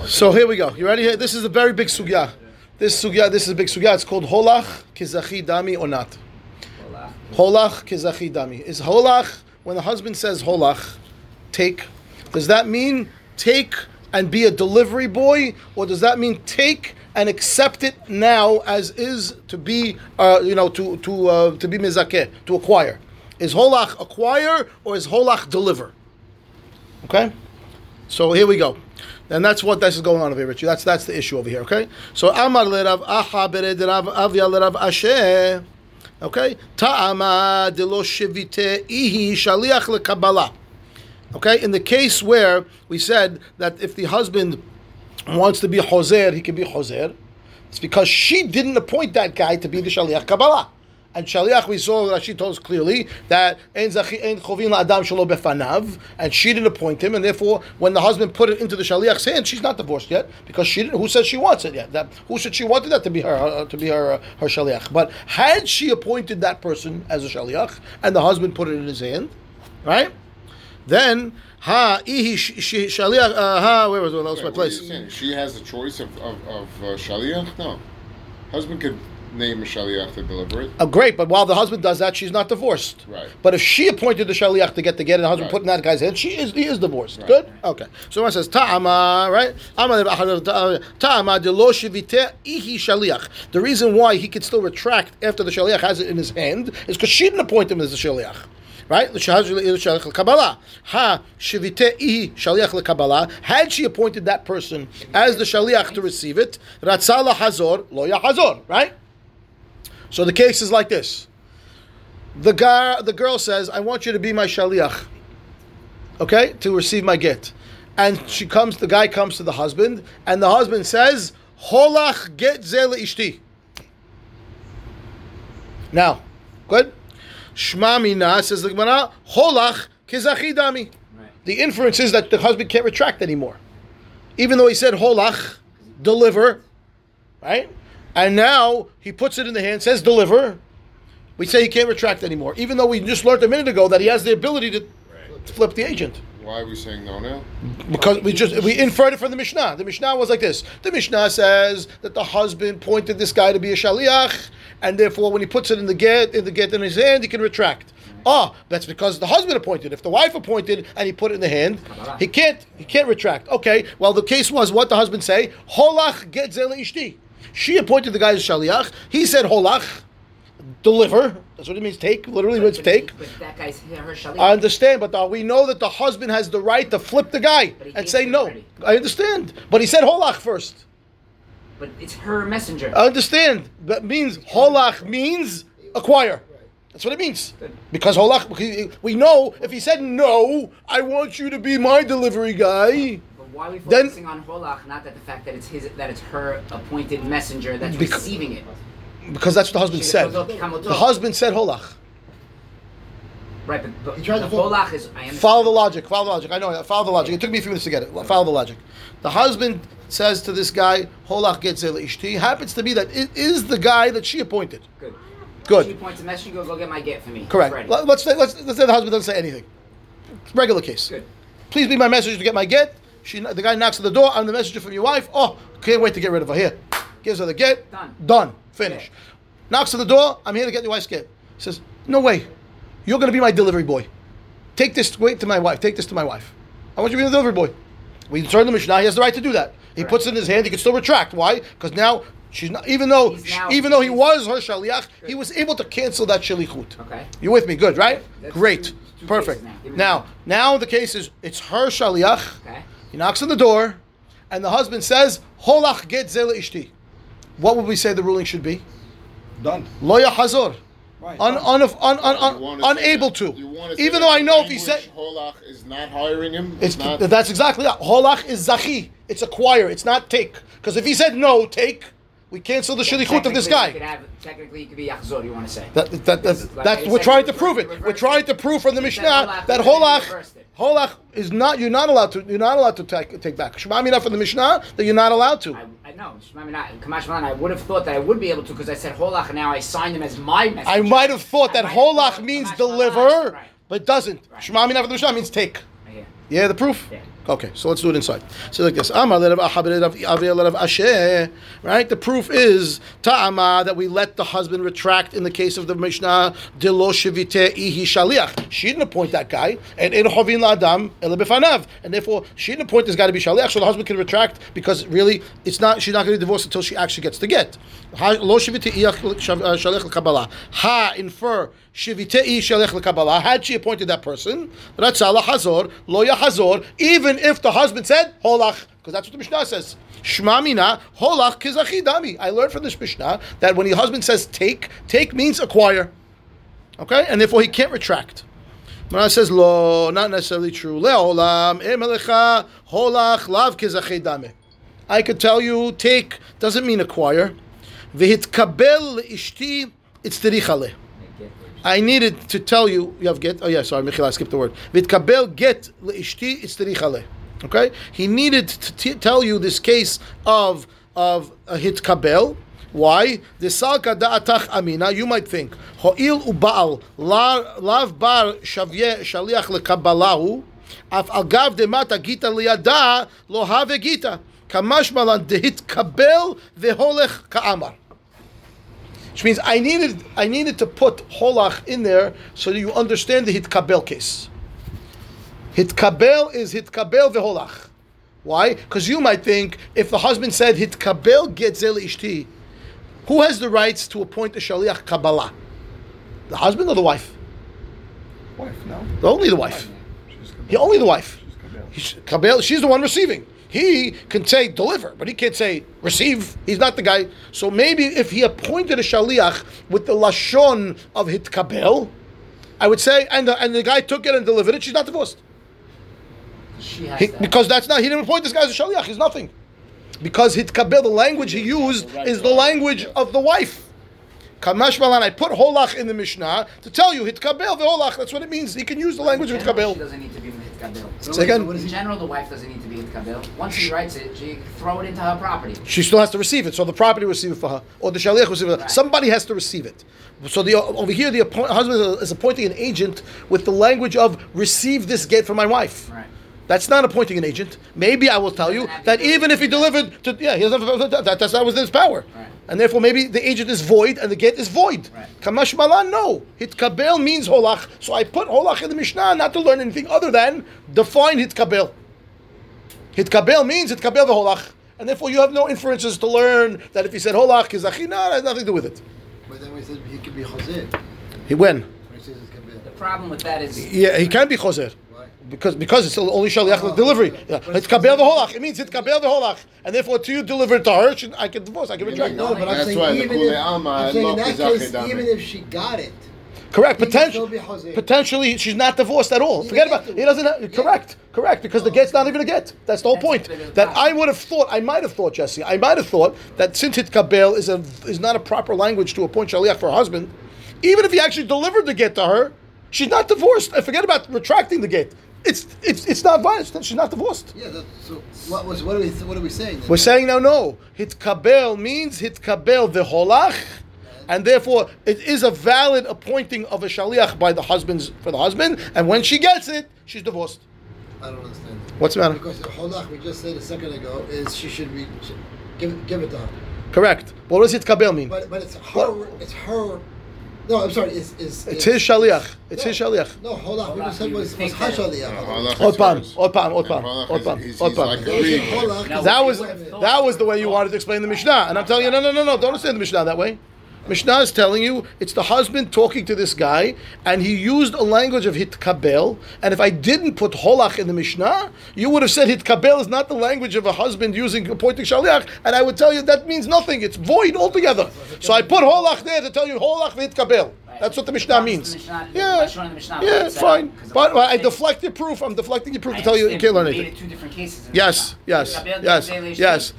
Speaker 1: So here we go. You ready? Here, this is a very big sugya. This sugya, this is a big sugya. It's called holach kizachi dami or not. Holach kizachi dami. Is holach when the husband says holach, take? Does that mean take and be a delivery boy, or does that mean take and accept it now as is to be, uh, you know, to to uh, to be mizakeh, to acquire? Is holach acquire or is holach deliver? Okay. So here we go. And that's what this is going on over here, Richie. That's that's the issue over here, okay? So Amar lerav Aha bered Rav Avia lerav Ashi. Okay? Ta'ama de lo shivite ihi shaliach lekabbalah. Okay? In the case where we said that if the husband wants to be hoser, he can be hoser. It's because she didn't appoint that guy to be the shaliach kabbalah. And shaliach, we saw that she told us clearly that chovin shelo befanav, and she didn't appoint him, and therefore, when the husband put it into the shaliach's hand, she's not divorced yet because she didn't. Who says she wants it yet? That who said she wanted that to be her uh, to be her uh, her shaliach? But had she appointed that person as a shaliach, and the husband put it in his hand, right? Then ha ihi sh- sh- shaliach uh, ha where was it? That was my
Speaker 3: Wait, what are
Speaker 1: place.
Speaker 3: She has the choice of, of, of uh, shaliach? No. Husband could name a shaliach to deliver it.
Speaker 1: Oh, great, but while the husband does that, she's not divorced.
Speaker 3: Right.
Speaker 1: But if she appointed the shaliach to get the get, and the husband
Speaker 3: Right.
Speaker 1: put in that guy's hand, she is he is divorced.
Speaker 3: Right.
Speaker 1: Good. Okay. So one says ta'ama, right? Ama- Ta'ama de lo shivite ihi shaliach. The reason why he could still retract after the shaliach has it in his hand is because she didn't appoint him as the shaliach. Right? Ha shivite shaliach lekabbalah. Had she appointed that person as the shaliach to receive it, ratzala hazor lo hazor. Right? So the case is like this. The guy, the girl says, "I want you to be my shaliach." Okay, to receive my get, and she comes. The guy comes to the husband, and the husband says, "Holach get zel ishti." Now, good. Shma mina says the Gemara. Holach kizachi dami. The inference is that the husband can't retract anymore, even though he said holach, deliver, right? And now he puts it in the hand, says deliver. We say he can't retract anymore, even though we just learned a minute ago that he has the ability to, to flip the agent.
Speaker 3: Why are we saying no now?
Speaker 1: Because we just we inferred it from the Mishnah. The Mishnah was like this. The Mishnah says that the husband pointed this guy to be a shaliach, and therefore when he puts it in the get in the get in his hand, he can retract. Ah, that's because the husband appointed. If the wife appointed and he put it in the hand, he can't he can't retract. Okay, well the case was what the husband say, holach get ishti. She appointed the guy as shaliach. He said holach, deliver. That's what it means. Take literally means take.
Speaker 5: But that guy's her shaliach.
Speaker 1: I understand, but uh, we know that the husband has the right to flip the guy and say no.
Speaker 5: already.
Speaker 1: I understand, but he said holach first.
Speaker 5: But it's her messenger.
Speaker 1: I understand. That means holach means acquire. That's what it means. Because holach, we- we know if he said no, I want you to be my delivery guy.
Speaker 5: but why are we
Speaker 1: then-
Speaker 5: on holach, not that the fact that it's his, that it's her appointed messenger that's receiving it?
Speaker 1: Because that's what the husband
Speaker 5: She
Speaker 1: said.
Speaker 5: goes, "Okay, come on,
Speaker 1: The husband said holach.
Speaker 5: Right, but, but
Speaker 2: He tried
Speaker 5: the
Speaker 2: to fo-
Speaker 5: holach is. I.
Speaker 1: Follow the logic. Follow the logic. I know. Follow the logic. It took me a few minutes to get it. Follow the logic. The husband says to this guy, "Holach gets ishti." Happens to be that it is the guy that she appointed.
Speaker 5: Good.
Speaker 1: Good.
Speaker 5: She points a messenger. Go, go get my get for me.
Speaker 1: Correct. Let- Let's say, let's, let's say the husband doesn't say anything. Regular case.
Speaker 5: Good.
Speaker 1: Please be my messenger to get my get. She, the guy knocks at the door. I'm the messenger from your wife. Oh, can't wait to get rid of her. Here, gives her the get.
Speaker 5: Done.
Speaker 1: Done. Finish. Knocks at the door. I'm here to get your wife's get. Says, no way. You're going to be my delivery boy. Take this. Wait to my wife. Take this to my wife. I want you to be the delivery boy. We turn the Mishnah. He has the right to do that. He puts it in his hand. He can still retract. Why? Because now She's not even though
Speaker 5: He's now-
Speaker 1: even though he was her shaliach, he was able to cancel that shalichut.
Speaker 5: Okay.
Speaker 1: You with me? Good, right?
Speaker 5: That's
Speaker 1: Great,
Speaker 5: two- two
Speaker 1: perfect.
Speaker 5: now.
Speaker 1: Now, now the case is it's her shaliach.
Speaker 5: Okay.
Speaker 1: He knocks on the door, and the husband says, "Holach get zela ishti." What would we say the ruling should be?
Speaker 4: Done.
Speaker 1: Loya hazor.
Speaker 4: Right.
Speaker 1: Un, un, un, un, un,
Speaker 3: You wanna say
Speaker 1: unable to.
Speaker 3: you wanna say
Speaker 1: Even though I know if he said
Speaker 3: Holach is not hiring him.
Speaker 1: it's
Speaker 3: not,
Speaker 1: that's exactly that. Holach is zachi. It's acquire. It's not take. Because if he said no, take, we cancel the shalichut of this
Speaker 5: you
Speaker 1: guy.
Speaker 5: have- Technically, you could be Yachzor, you want to say.
Speaker 1: That, that, that,
Speaker 5: Like
Speaker 1: that's we're trying to prove it. We're trying to prove from the Mishnah that
Speaker 5: but then he
Speaker 1: Holach. Holach is not. You're not allowed to. You're not allowed to take, take back. Shema Mina from the Mishnah that you're not allowed to.
Speaker 5: I, I know. I mean, not, Kamash Malan, I would have thought that I would be able to because I said Holach now I signed him as my messenger.
Speaker 1: I might have thought that
Speaker 5: I might have
Speaker 1: Holach means deliver,
Speaker 5: Right.
Speaker 1: but doesn't.
Speaker 5: Right.
Speaker 1: Shema from the Mishnah means take. Yeah, the proof?
Speaker 5: Yeah.
Speaker 1: Okay, so let's do it inside. So like this. Amar l'Rav Aha b'Rav Aviya l'Rav Ashi. Right? The proof is ta'ama that we let the husband retract in the case of the Mishnah delo shivite ihi shaliach. She didn't appoint that guy, and in chovin la'adam ela b'fanav, and therefore she didn't appoint this guy to be shaliach, so the husband can retract because really it's not. She's not going to divorce until she actually gets the get. Ha- Lo shivite ihi shaliach l'kabbalah. Ha infer Had she appointed that person, hazor lo hazor. Even if the husband said holach, because that's what the Mishnah says. Shma mina holach kizachi. I learned from this Mishnah that when the husband says take, take means acquire. Okay, and therefore he can't retract. Mishnah says lo, not necessarily true. Leolam eh, emelecha holach lav. I could tell you take doesn't mean acquire. V'hitkabel ishti it's terichale. I needed to tell you. You have get. Oh yeah, sorry, Michal, I skipped the word. Vitkabel get leishti itzterichale. Okay, he needed to t- tell you this case of of a hitkabel. Why? The salka da'atach amina. You might think ho'il ubaal la- lav bar shavye shaliach lekabalahu. Af agav demata gita liyada lo have gita. Kamash malan dehitkabel veholech ka'amar. Which means I needed I needed to put holach in there so that you understand the hitkabel case. Hitkabel is hitkabel veholach. Why? Because you might think if the husband said hitkabel getzel ishti, who has the rights to appoint a shaliach kabbalah? The husband or the wife?
Speaker 4: Wife, no.
Speaker 1: Only the wife.
Speaker 4: She's
Speaker 1: Yeah, only the wife.
Speaker 4: Kabel.
Speaker 1: He's, kabel, she's the one receiving. He can say deliver, but he can't say receive. He's not the guy. So maybe if he appointed a shaliach with the lashon of hitkabel, I would say, and the, and the guy took it and delivered it, she's not divorced.
Speaker 5: She has
Speaker 1: He-
Speaker 5: that.
Speaker 1: because that's not, he didn't appoint this guy as a shaliach, he's nothing. Because hitkabel, the language he used is the language of the wife. Kamash malan, I put holach in the Mishnah to tell you hitkabel veholach. That's what it means. He can use the language of hitkabel.
Speaker 5: She doesn't need to be hitkabel.
Speaker 1: Say again?
Speaker 5: In general, the wife doesn't need to be in hitkabel. Once he writes it, she can throw it into her property.
Speaker 1: She still has to receive it, so the property will receive it for her, or the shaliach will receive it.
Speaker 5: Right.
Speaker 1: Somebody has to receive it. So the over here, the appoint, husband is appointing an agent with the language of "receive this get from my wife."
Speaker 5: Right.
Speaker 1: That's not appointing an agent. Maybe I will tell you
Speaker 5: Doesn't have to
Speaker 1: that even if he delivered to, yeah, he doesn't, that, that's not within his power.
Speaker 5: Right.
Speaker 1: And therefore, maybe the agent is void and the get is void.
Speaker 5: Right.
Speaker 1: Kamash malan, no. Hit Hitkabel means holach. So I put holach in the Mishnah not to learn anything other than define hitkabel. Hitkabel means hitkabel the holach. And therefore, you have no inferences to learn that if he said holach, kizachi, no, it has nothing to do with it.
Speaker 2: But then we said he could be choser.
Speaker 1: He when?
Speaker 2: he says it's kabel.
Speaker 5: The problem with that is
Speaker 1: Yeah, he can be choser.
Speaker 2: Why?
Speaker 1: Because because it's only shaliach
Speaker 2: Oh,
Speaker 1: delivery. Yeah.
Speaker 2: It's
Speaker 1: Hitkabel
Speaker 2: choser.
Speaker 1: v'holach. It means hitkabel v'holach. And therefore, to you deliver it to her, she- I can divorce. I can retract.
Speaker 2: No, but I'm
Speaker 3: That's
Speaker 2: saying
Speaker 3: why the
Speaker 2: even
Speaker 3: Kule
Speaker 2: if,
Speaker 3: Alma
Speaker 2: I'm saying in that case, even if she got it,
Speaker 1: Correct.
Speaker 2: He can
Speaker 1: Potential,
Speaker 2: still be choser.
Speaker 1: potentially, she's not divorced at all.
Speaker 2: He
Speaker 1: Forget about.
Speaker 2: have to.
Speaker 1: He doesn't. Have, correct. Correct. Because the oh. get's not even a get. That's the whole
Speaker 5: That's
Speaker 1: point.
Speaker 5: a bit of
Speaker 1: That I would have thought. I might have thought, Jesse. I might have thought that since hitkabel is a is not a proper language to appoint shaliach for a husband, even if he actually delivered the get to her, she's not divorced. And forget about retracting the get. It's it's it's not violence. She's not divorced.
Speaker 2: yeah. That, so what was what are we what are we saying? Then?
Speaker 1: We're saying now, no. Hitkabel means hitkabel v'holach, and therefore it is a valid appointing of a shaliach by the husband's for the husband. And when she gets it, she's divorced.
Speaker 2: I don't understand.
Speaker 1: What's the matter?
Speaker 2: Because the holach we just said a second ago is she should be she, give give it to her.
Speaker 1: Correct. What does hitkabel mean?
Speaker 2: But but it's her
Speaker 1: What?
Speaker 2: it's her no, I'm sorry. It's it's,
Speaker 1: it's, it's his shaliach. It's no, his shaliach.
Speaker 2: No, holach. We just said was was hashaliach.
Speaker 3: Otpam,
Speaker 1: otpam,
Speaker 3: otpam, otpam,
Speaker 5: otpam.
Speaker 1: That was that was the way you wanted to explain the Mishnah, and I'm telling you, no, no, no, no. Don't understand the Mishnah that way. Mishnah is telling you it's the husband talking to this guy, and he used a language of hitkabel. And if I didn't put holach in the Mishnah, you would have said hitkabel is not the language of a husband using appointing shaliach, and I would tell you that means nothing. It's void altogether. So I put holach there to tell you holach hitkabel. That's what the Mishnah means. Yeah,
Speaker 5: the
Speaker 1: yeah,
Speaker 5: uh,
Speaker 1: But I deflect your proof. I'm deflecting your proof to tell you you can't learn anything.
Speaker 5: two different cases.
Speaker 1: Yes, yes, yes, yes.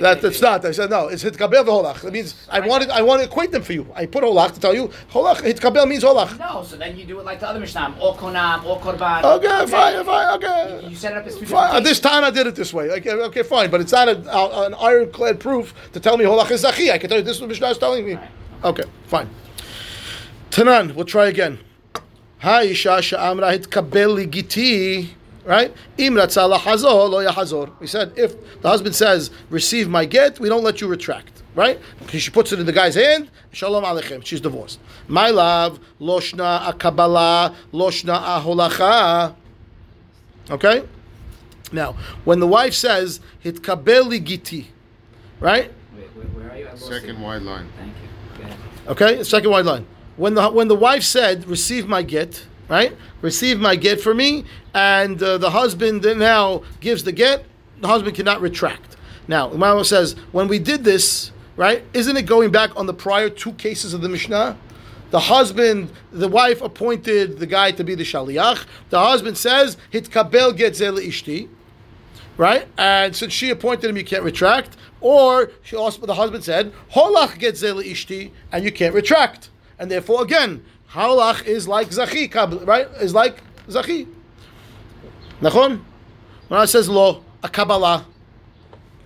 Speaker 1: That, that's not. I said no. It's hitkabel v'holach. That means I wanted. I want to equate them for you. I put holach to tell you holach. hit Hitkabel means holach.
Speaker 5: No, so then you do it like the other Mishnah, or konam, or korban.
Speaker 1: Okay, fine, fine, okay.
Speaker 5: You set it up as two
Speaker 1: Fine. At this time, I did it this way. Okay, okay, fine. But it's not a, a- an ironclad proof to tell me holach is zachi. I can tell you this is what Mishnah is telling me. Okay, fine. Tanan, we'll try again. Ha'isha she'amra hitkabel ligiti. Right? Im ratzah lahazor lo yahazor. We said if the husband says receive my get, we don't let you retract. Right? Because she puts it in the guy's hand. Shalom aleichem. She's divorced. My love, loshna akabala, loshna aholacha. Okay. Now, when the wife says hitkabel ligiti, right?
Speaker 5: Wait, wait, where are you?
Speaker 3: Second
Speaker 5: it.
Speaker 3: wide line.
Speaker 5: Thank you.
Speaker 1: Okay, second white line. When the when the wife said, "Receive my get," right? Receive my get for me, and uh, the husband now gives the get. The husband cannot retract. Now, Bible says, when we did this, right? Isn't it going back on the prior two cases of the Mishnah? The husband, the wife appointed the guy to be the shaliach. The husband says, "Hitkabel get Zele ishti." right? And since she appointed him, you can't retract. Or she also, the husband said, "Holach get zel ishti," and you can't retract. And therefore, again, holach is like zachi, right? Is like zachi. Nachon. When I says lo, a kabbalah.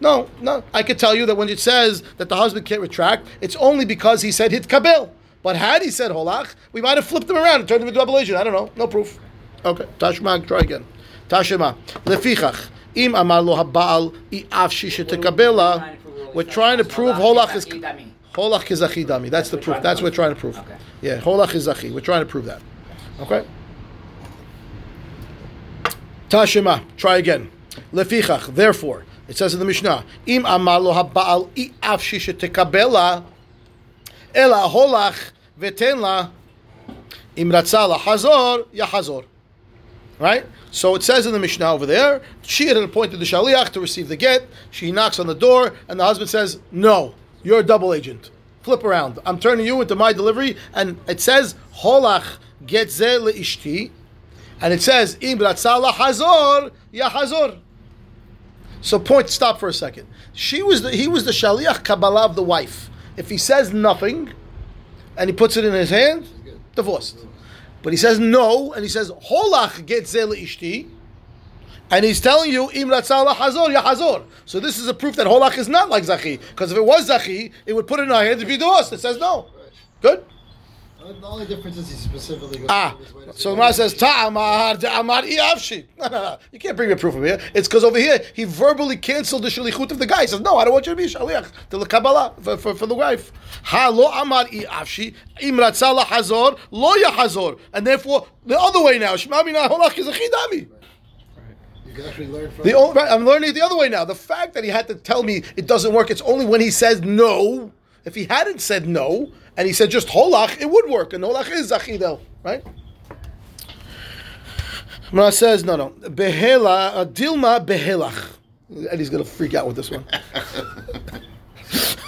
Speaker 1: No, no. I could tell you that when it says that the husband can't retract, it's only because he said hit kabel. But had he said holach, we might have flipped him around and turned him into double agent. I don't know. No proof. Okay. Tashma, try again. Tashma. Lefichach. Im amar lo habal i afshi shetekabela. We're trying to prove holach is holach is achidami. That's the proof. That's what we're trying to prove.
Speaker 5: Okay.
Speaker 1: Yeah, holach is achi. We're trying to prove that. Okay. Tashema. Try again. Lefichach. Therefore, it says in the Mishnah, Im amar lo habal i afshi shetekabela, ela holach veten la im ratzah lahazor yahazor. Right? So it says in the Mishnah over there, she had appointed the shaliach to receive the get. She knocks on the door, and the husband says, "No, you're a double agent. Flip around. I'm turning you into my delivery." And it says, "Holach get ze leishti," and it says, "Im ratzah lahazor yahazor." So point. Stop for a second. She was the, he was the shaliach kabbalah of the wife. If he says nothing, and he puts it in his hand, divorced. But he says no, and he says holach get zel ishti, and he's telling you im hazor ya hazor. So this is a proof that holach is not like zachi, because if it was zachi, it would put it in our hands to be divorced. It says no. Good.
Speaker 2: The only difference is he specifically goes
Speaker 1: Ah, so the Gemara says ta'amar da'amar iavshi. No, no, no. You can't bring me a proof of here. It's because over here he verbally canceled the shalichut of the guy. He says, "No, I don't want you to be shaliach to the Kabbalah for, for, for the wife." Ha lo amar iavshi im ratzah lahazor lo yahazor, and therefore the other way now. Shema mina holach is a chidami.
Speaker 2: You can actually learn from
Speaker 1: The only, right, I'm learning it the other way now. The fact that he had to tell me it doesn't work, it's only when he says no. If he hadn't said no, and he said just holach, it would work. And holach is zachidel, right? Mara says, no, no. Behela, uh, Dilma behelach. Eddie's going to freak out with this one.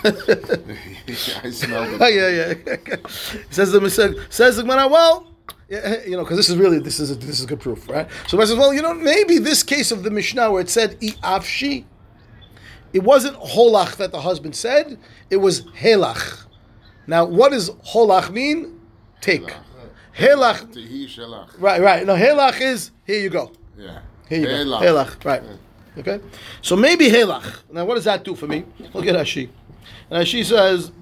Speaker 3: I smell it.
Speaker 1: yeah, yeah. says the says the Gemara, well, you know, because this is really this is a, this is good proof, right? So I says, well, you know, maybe this case of the Mishnah where it said iafshi, it wasn't holach that the husband said, it was helach. Now, what does holach mean? Take. Helach,
Speaker 3: shalach.
Speaker 1: right, right. No, helach is here you go.
Speaker 3: Yeah.
Speaker 1: Here you
Speaker 3: Helach.
Speaker 1: go. Helach, right. Okay? So maybe Helach. Now, what does that do for me? Look at Rashi. And Rashi says,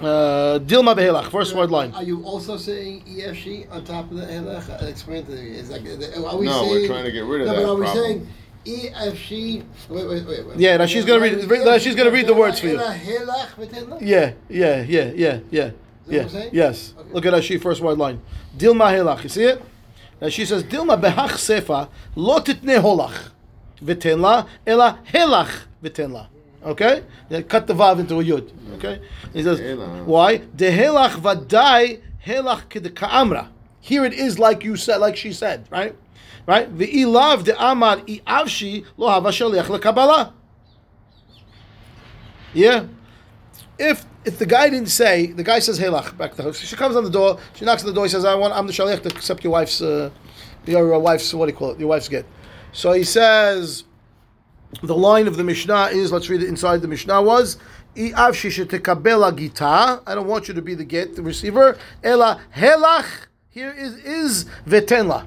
Speaker 1: Uh, Dilma behelach, first word line.
Speaker 2: Are you also saying EFC on top of the Helech? Uh, explain to me. Is that, are we
Speaker 3: No,
Speaker 2: saying,
Speaker 3: we're trying to get rid of
Speaker 2: no,
Speaker 3: that
Speaker 2: but are we
Speaker 3: problem.
Speaker 2: saying EFC? Wait, wait, wait. wait.
Speaker 1: Yeah, now she's gonna read- she's gonna read the words for you.
Speaker 2: Helach, Helach, V'Telach?
Speaker 1: Yeah, yeah, yeah, yeah, yeah.
Speaker 2: what
Speaker 1: Yeah.
Speaker 2: I'm saying?
Speaker 1: Yes.
Speaker 2: Okay.
Speaker 1: Look at Rashi first word line. Dilma helach. You see it? And she says Dilma behach sefa lo titne holach v'tenla ela helach v'tenla. Okay? Then cut the vav into a yud. Okay? He says why? De helach vadai helach ka'amra. Here it is like you said, like she said, right? Right? V'ilav de amar i'avshi lo hava shaliach lekabbalah. Yeah. If if the guy didn't say, the guy says helach back to her. She comes on the door. She knocks on the door. He says, "I want. I'm the shaliach to accept your wife's, uh, your wife's what do you call it? Your wife's get." So he says, the line of the Mishnah is, let's read it inside the Mishnah was, gita." I don't want you to be the get, the receiver. Ela helach. Here is is vetenla.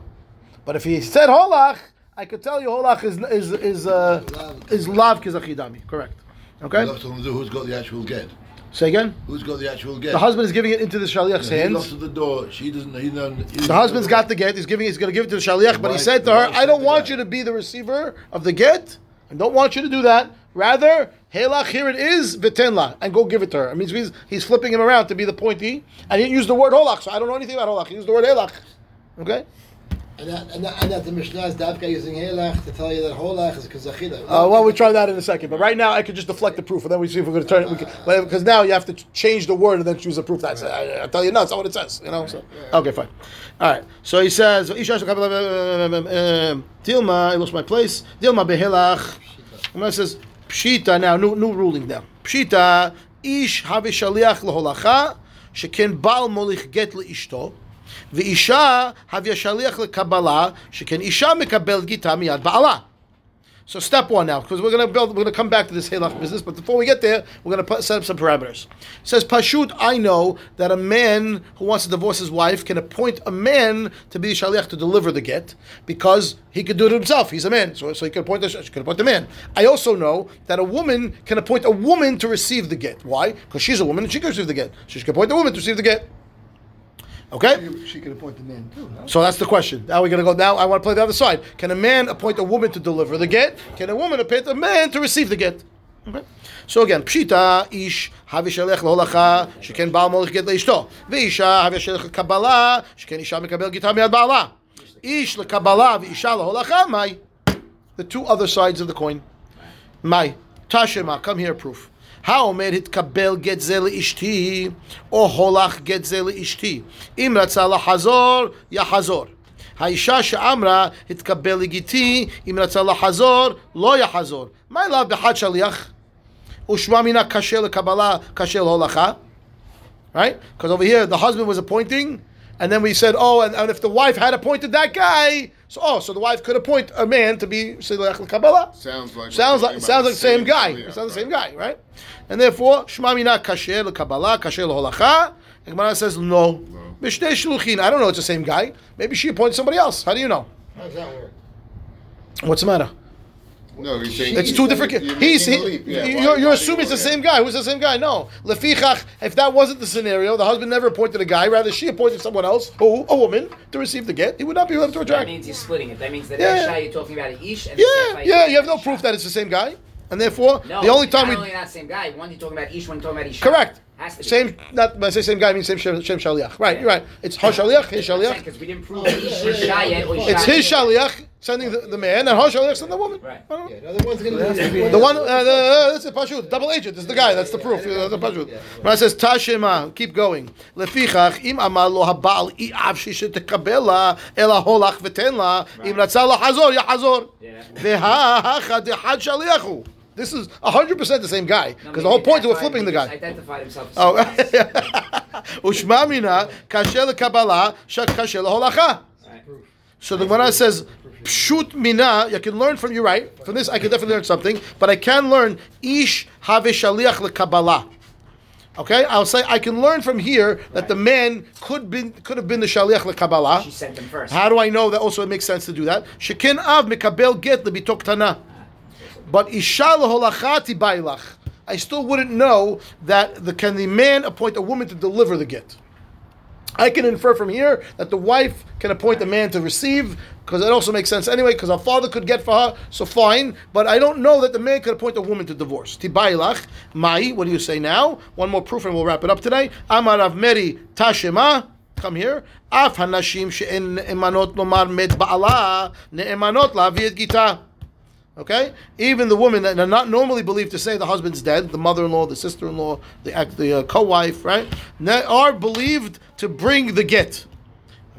Speaker 1: But if he said holach, I could tell you holach is is is uh, is lav kizachidami. Correct. Okay.
Speaker 2: He lost on the who's got the actual get.
Speaker 1: Say again.
Speaker 2: Who's got the actual get?
Speaker 1: The husband is giving it into the shaliach's
Speaker 2: He
Speaker 1: hands.
Speaker 2: lost at the door. She doesn't. He doesn't. he
Speaker 1: The husband's got the get. He's giving. He's going to give it to the shaliach. But he said to her, "I don't want you to be the receiver of the get. I don't want you to do that. Rather, helach here it is vitenla, and go give it to her. It means he's, he's flipping him around to be the pointy, and he didn't use the word holach, so I don't know anything about holach. He used the word helach. Okay.
Speaker 2: And that, and that, and that the Mishnah is Davka using Helach to tell you that Holach is Kazachida.
Speaker 1: Uh, well, we'll try that in a second. But right now, I could just deflect the proof, and then we see if we're going to turn it. Because now you have to change the word and then choose the proof. That's I, I tell you, no, that's not what it says. You know. So okay, fine. All right. So he says, "Isha shel kabbalah, um, Dilma, I lost my place. Dilma behelach. And then says pshita. Now, new new ruling now. Pshita ish have shaliach laholacha shekin bal molich get leishto. V'isha have shaliach lekabala. She can isha mekabel gita miyad ba'ala. So step one now, because we're going to build, we're going to come back to this halach business. But before we get there, we're going to set up some parameters. It says Pashut, I know that a man who wants to divorce his wife can appoint a man to be shaliach to deliver the get because he could do it himself. He's a man, so, so he can appoint the she can appoint the man. I also know that a woman can appoint a woman to receive the get. Why? Because she's a woman and she can receive the get, so she can appoint a woman to receive the get. Okay.
Speaker 4: She can appoint the man too, no?
Speaker 1: So that's the question. Now we're going to go. Now I want to play the other side. Can a man appoint a woman to deliver the get? Can a woman appoint a man to receive the get? Okay. So again, pshita ish havi shalech laholacha sheken baal molech get leishto veisha havi shalech kabbalah sheken isha mekabel gita miad baala ish lekabbalah veisha laholacha mai. The two other sides of the coin. Mai tashema. Come here, proof. האומר התקבל גט זה לאשתי, או הולך גט זה לאשתי. אם רצה לחזור, יחזור. האישה שאמרה, התקבל לגיתי, אם רצה לחזור, לא יחזור. מה אליו בחד שליח? ושמע מינה קשה לקבלה, קשה להולכה. Right? Because over here, the husband was appointing, and then we said, oh, and, and if the wife had appointed that guy, so oh, so the wife could appoint a man to be Shaliach Kabbalah.
Speaker 3: Sounds like
Speaker 1: Sounds like sounds
Speaker 3: about
Speaker 1: like the same guy.
Speaker 3: shaliach,
Speaker 1: Sounds the same guy, right? And therefore, Shema Mina kasher lekabbalah, kasher leholacha. The Gemara says no. Mishnei shluchin. I don't know. It's the same guy. Maybe she appointed somebody else. How do you know?
Speaker 2: How does that work?
Speaker 1: What's the matter?
Speaker 3: No, he's saying
Speaker 1: It's two different.
Speaker 3: You're
Speaker 1: He's he,
Speaker 3: leap, yeah.
Speaker 1: you're, you're
Speaker 3: why do
Speaker 1: assuming it's the same guy. Who's the same guy? No. Lefichach. If that wasn't the scenario, the husband never appointed a guy. Rather, she appointed someone else, who a woman, to receive the get. He would not be able to
Speaker 5: That
Speaker 1: retract.
Speaker 5: means you're splitting it. That means that
Speaker 1: Yeah.
Speaker 5: Isha, you're talking about an Ish, and
Speaker 1: Yeah,
Speaker 5: the Sefer,
Speaker 1: yeah.
Speaker 5: you're
Speaker 1: You have no
Speaker 5: talking
Speaker 1: proof that it's the same guy, and therefore
Speaker 5: No,
Speaker 1: the only time
Speaker 5: not
Speaker 1: we
Speaker 5: only not same guy. One you're talking about Ish, one you're talking about Isha.
Speaker 1: Correct.
Speaker 5: Has to be.
Speaker 1: Same, not when I say same guy, I mean same shem, shem shaliach. Right, you're right. It's her shaliach, his shaliach.
Speaker 5: Because we didn't prove that Ish is Isha yet. Or Isha
Speaker 1: It's his
Speaker 5: yet.
Speaker 1: shaliach sending the, the man, and Hosh Alech sent the woman.
Speaker 5: Right.
Speaker 2: Yeah, no, the one's
Speaker 1: The one, uh, uh, this is Pashut, double agent, this is the guy, that's the proof. Yeah, the Pashut. Yeah, right. says, Tashema, keep going. Lefichach, im amar lo habal i av she tekabela, ela holach v'ten la, im ratza la hazor,
Speaker 5: ya hazor.
Speaker 1: Veha hacha dehad shaliachu. This is 100% the same guy. Because no, the whole point is
Speaker 5: we're
Speaker 1: flipping the guy.
Speaker 5: identified himself
Speaker 1: Oh. Ushmamina, kasher kabala, shak kasher
Speaker 5: holacha.
Speaker 1: So the Gemara says, Pshut mina, I can learn from you, right? From this, I can definitely learn something, but I can learn Ish have shaliach lekabbalah. Okay, I'll say I can learn from here that the man could been could have been the shaliach
Speaker 5: She
Speaker 1: lekabbalah.
Speaker 5: sent him first.
Speaker 1: How do I know that? Also, it makes sense to do that. Shekin av mikabel get lebitok tana, but isha leholachati bailach. I still wouldn't know that the can the man appoint a woman to deliver the get. I can infer from here that the wife can appoint a man to receive, because it also makes sense anyway, because her father could get for her, so fine. But I don't know that the man could appoint a woman to divorce. Tibailach, Mai, what do you say now? One more proof and we'll wrap it up today. Amar Rav Meri Tashema. Come here. Af hanashim she'en ne'emanot lomar met ba'ala ne'emanot la'avi gita. Okay, even the women that are not normally believed to say the husband's dead, the mother-in-law, the sister-in-law, the the uh, co-wife, right, ne- are believed to bring the get.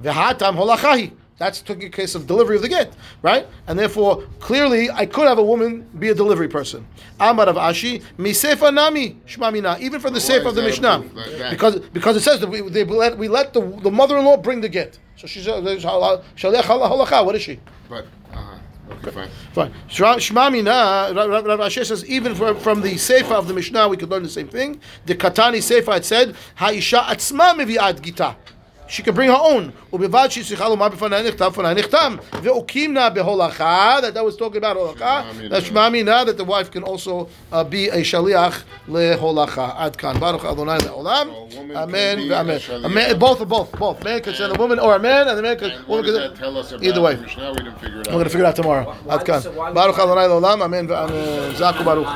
Speaker 1: V'hatam holachahi. That's took a case of delivery of the get, right? And therefore, clearly, I could have a woman be a delivery person. Amar of Ashi, misefa nami shmamina. Even from the
Speaker 3: is
Speaker 1: of the Mishnah,
Speaker 3: like
Speaker 1: because because it says that we, they let we let the, the mother-in-law bring the get. So she's a shalech halacha. What is she?
Speaker 3: But uh, okay, fine.
Speaker 1: Fine. Shra- Shema Mina, Rav Rav says, even from, from the Sefer of the Mishnah, we could learn the same thing. The Katani Sefer had said, Ha'isha atzma mevi'at gita she can bring her own. That that was talking about holacha.
Speaker 3: That's shmamina
Speaker 1: that the wife can also uh, be a shaliach leholacha. Ad kan
Speaker 3: baruch Adonai leolam.
Speaker 1: Amen. Amen. Amen. Both, both, both. Man can send a woman or a man, and the man can. Woman can,
Speaker 3: tell us
Speaker 1: either way.
Speaker 3: Mishnah, we didn't figure it out.
Speaker 1: We're going to figure it out tomorrow. Ad kan. Baruch
Speaker 5: Adonai leolam. Amen. Amen. Zaku baruch.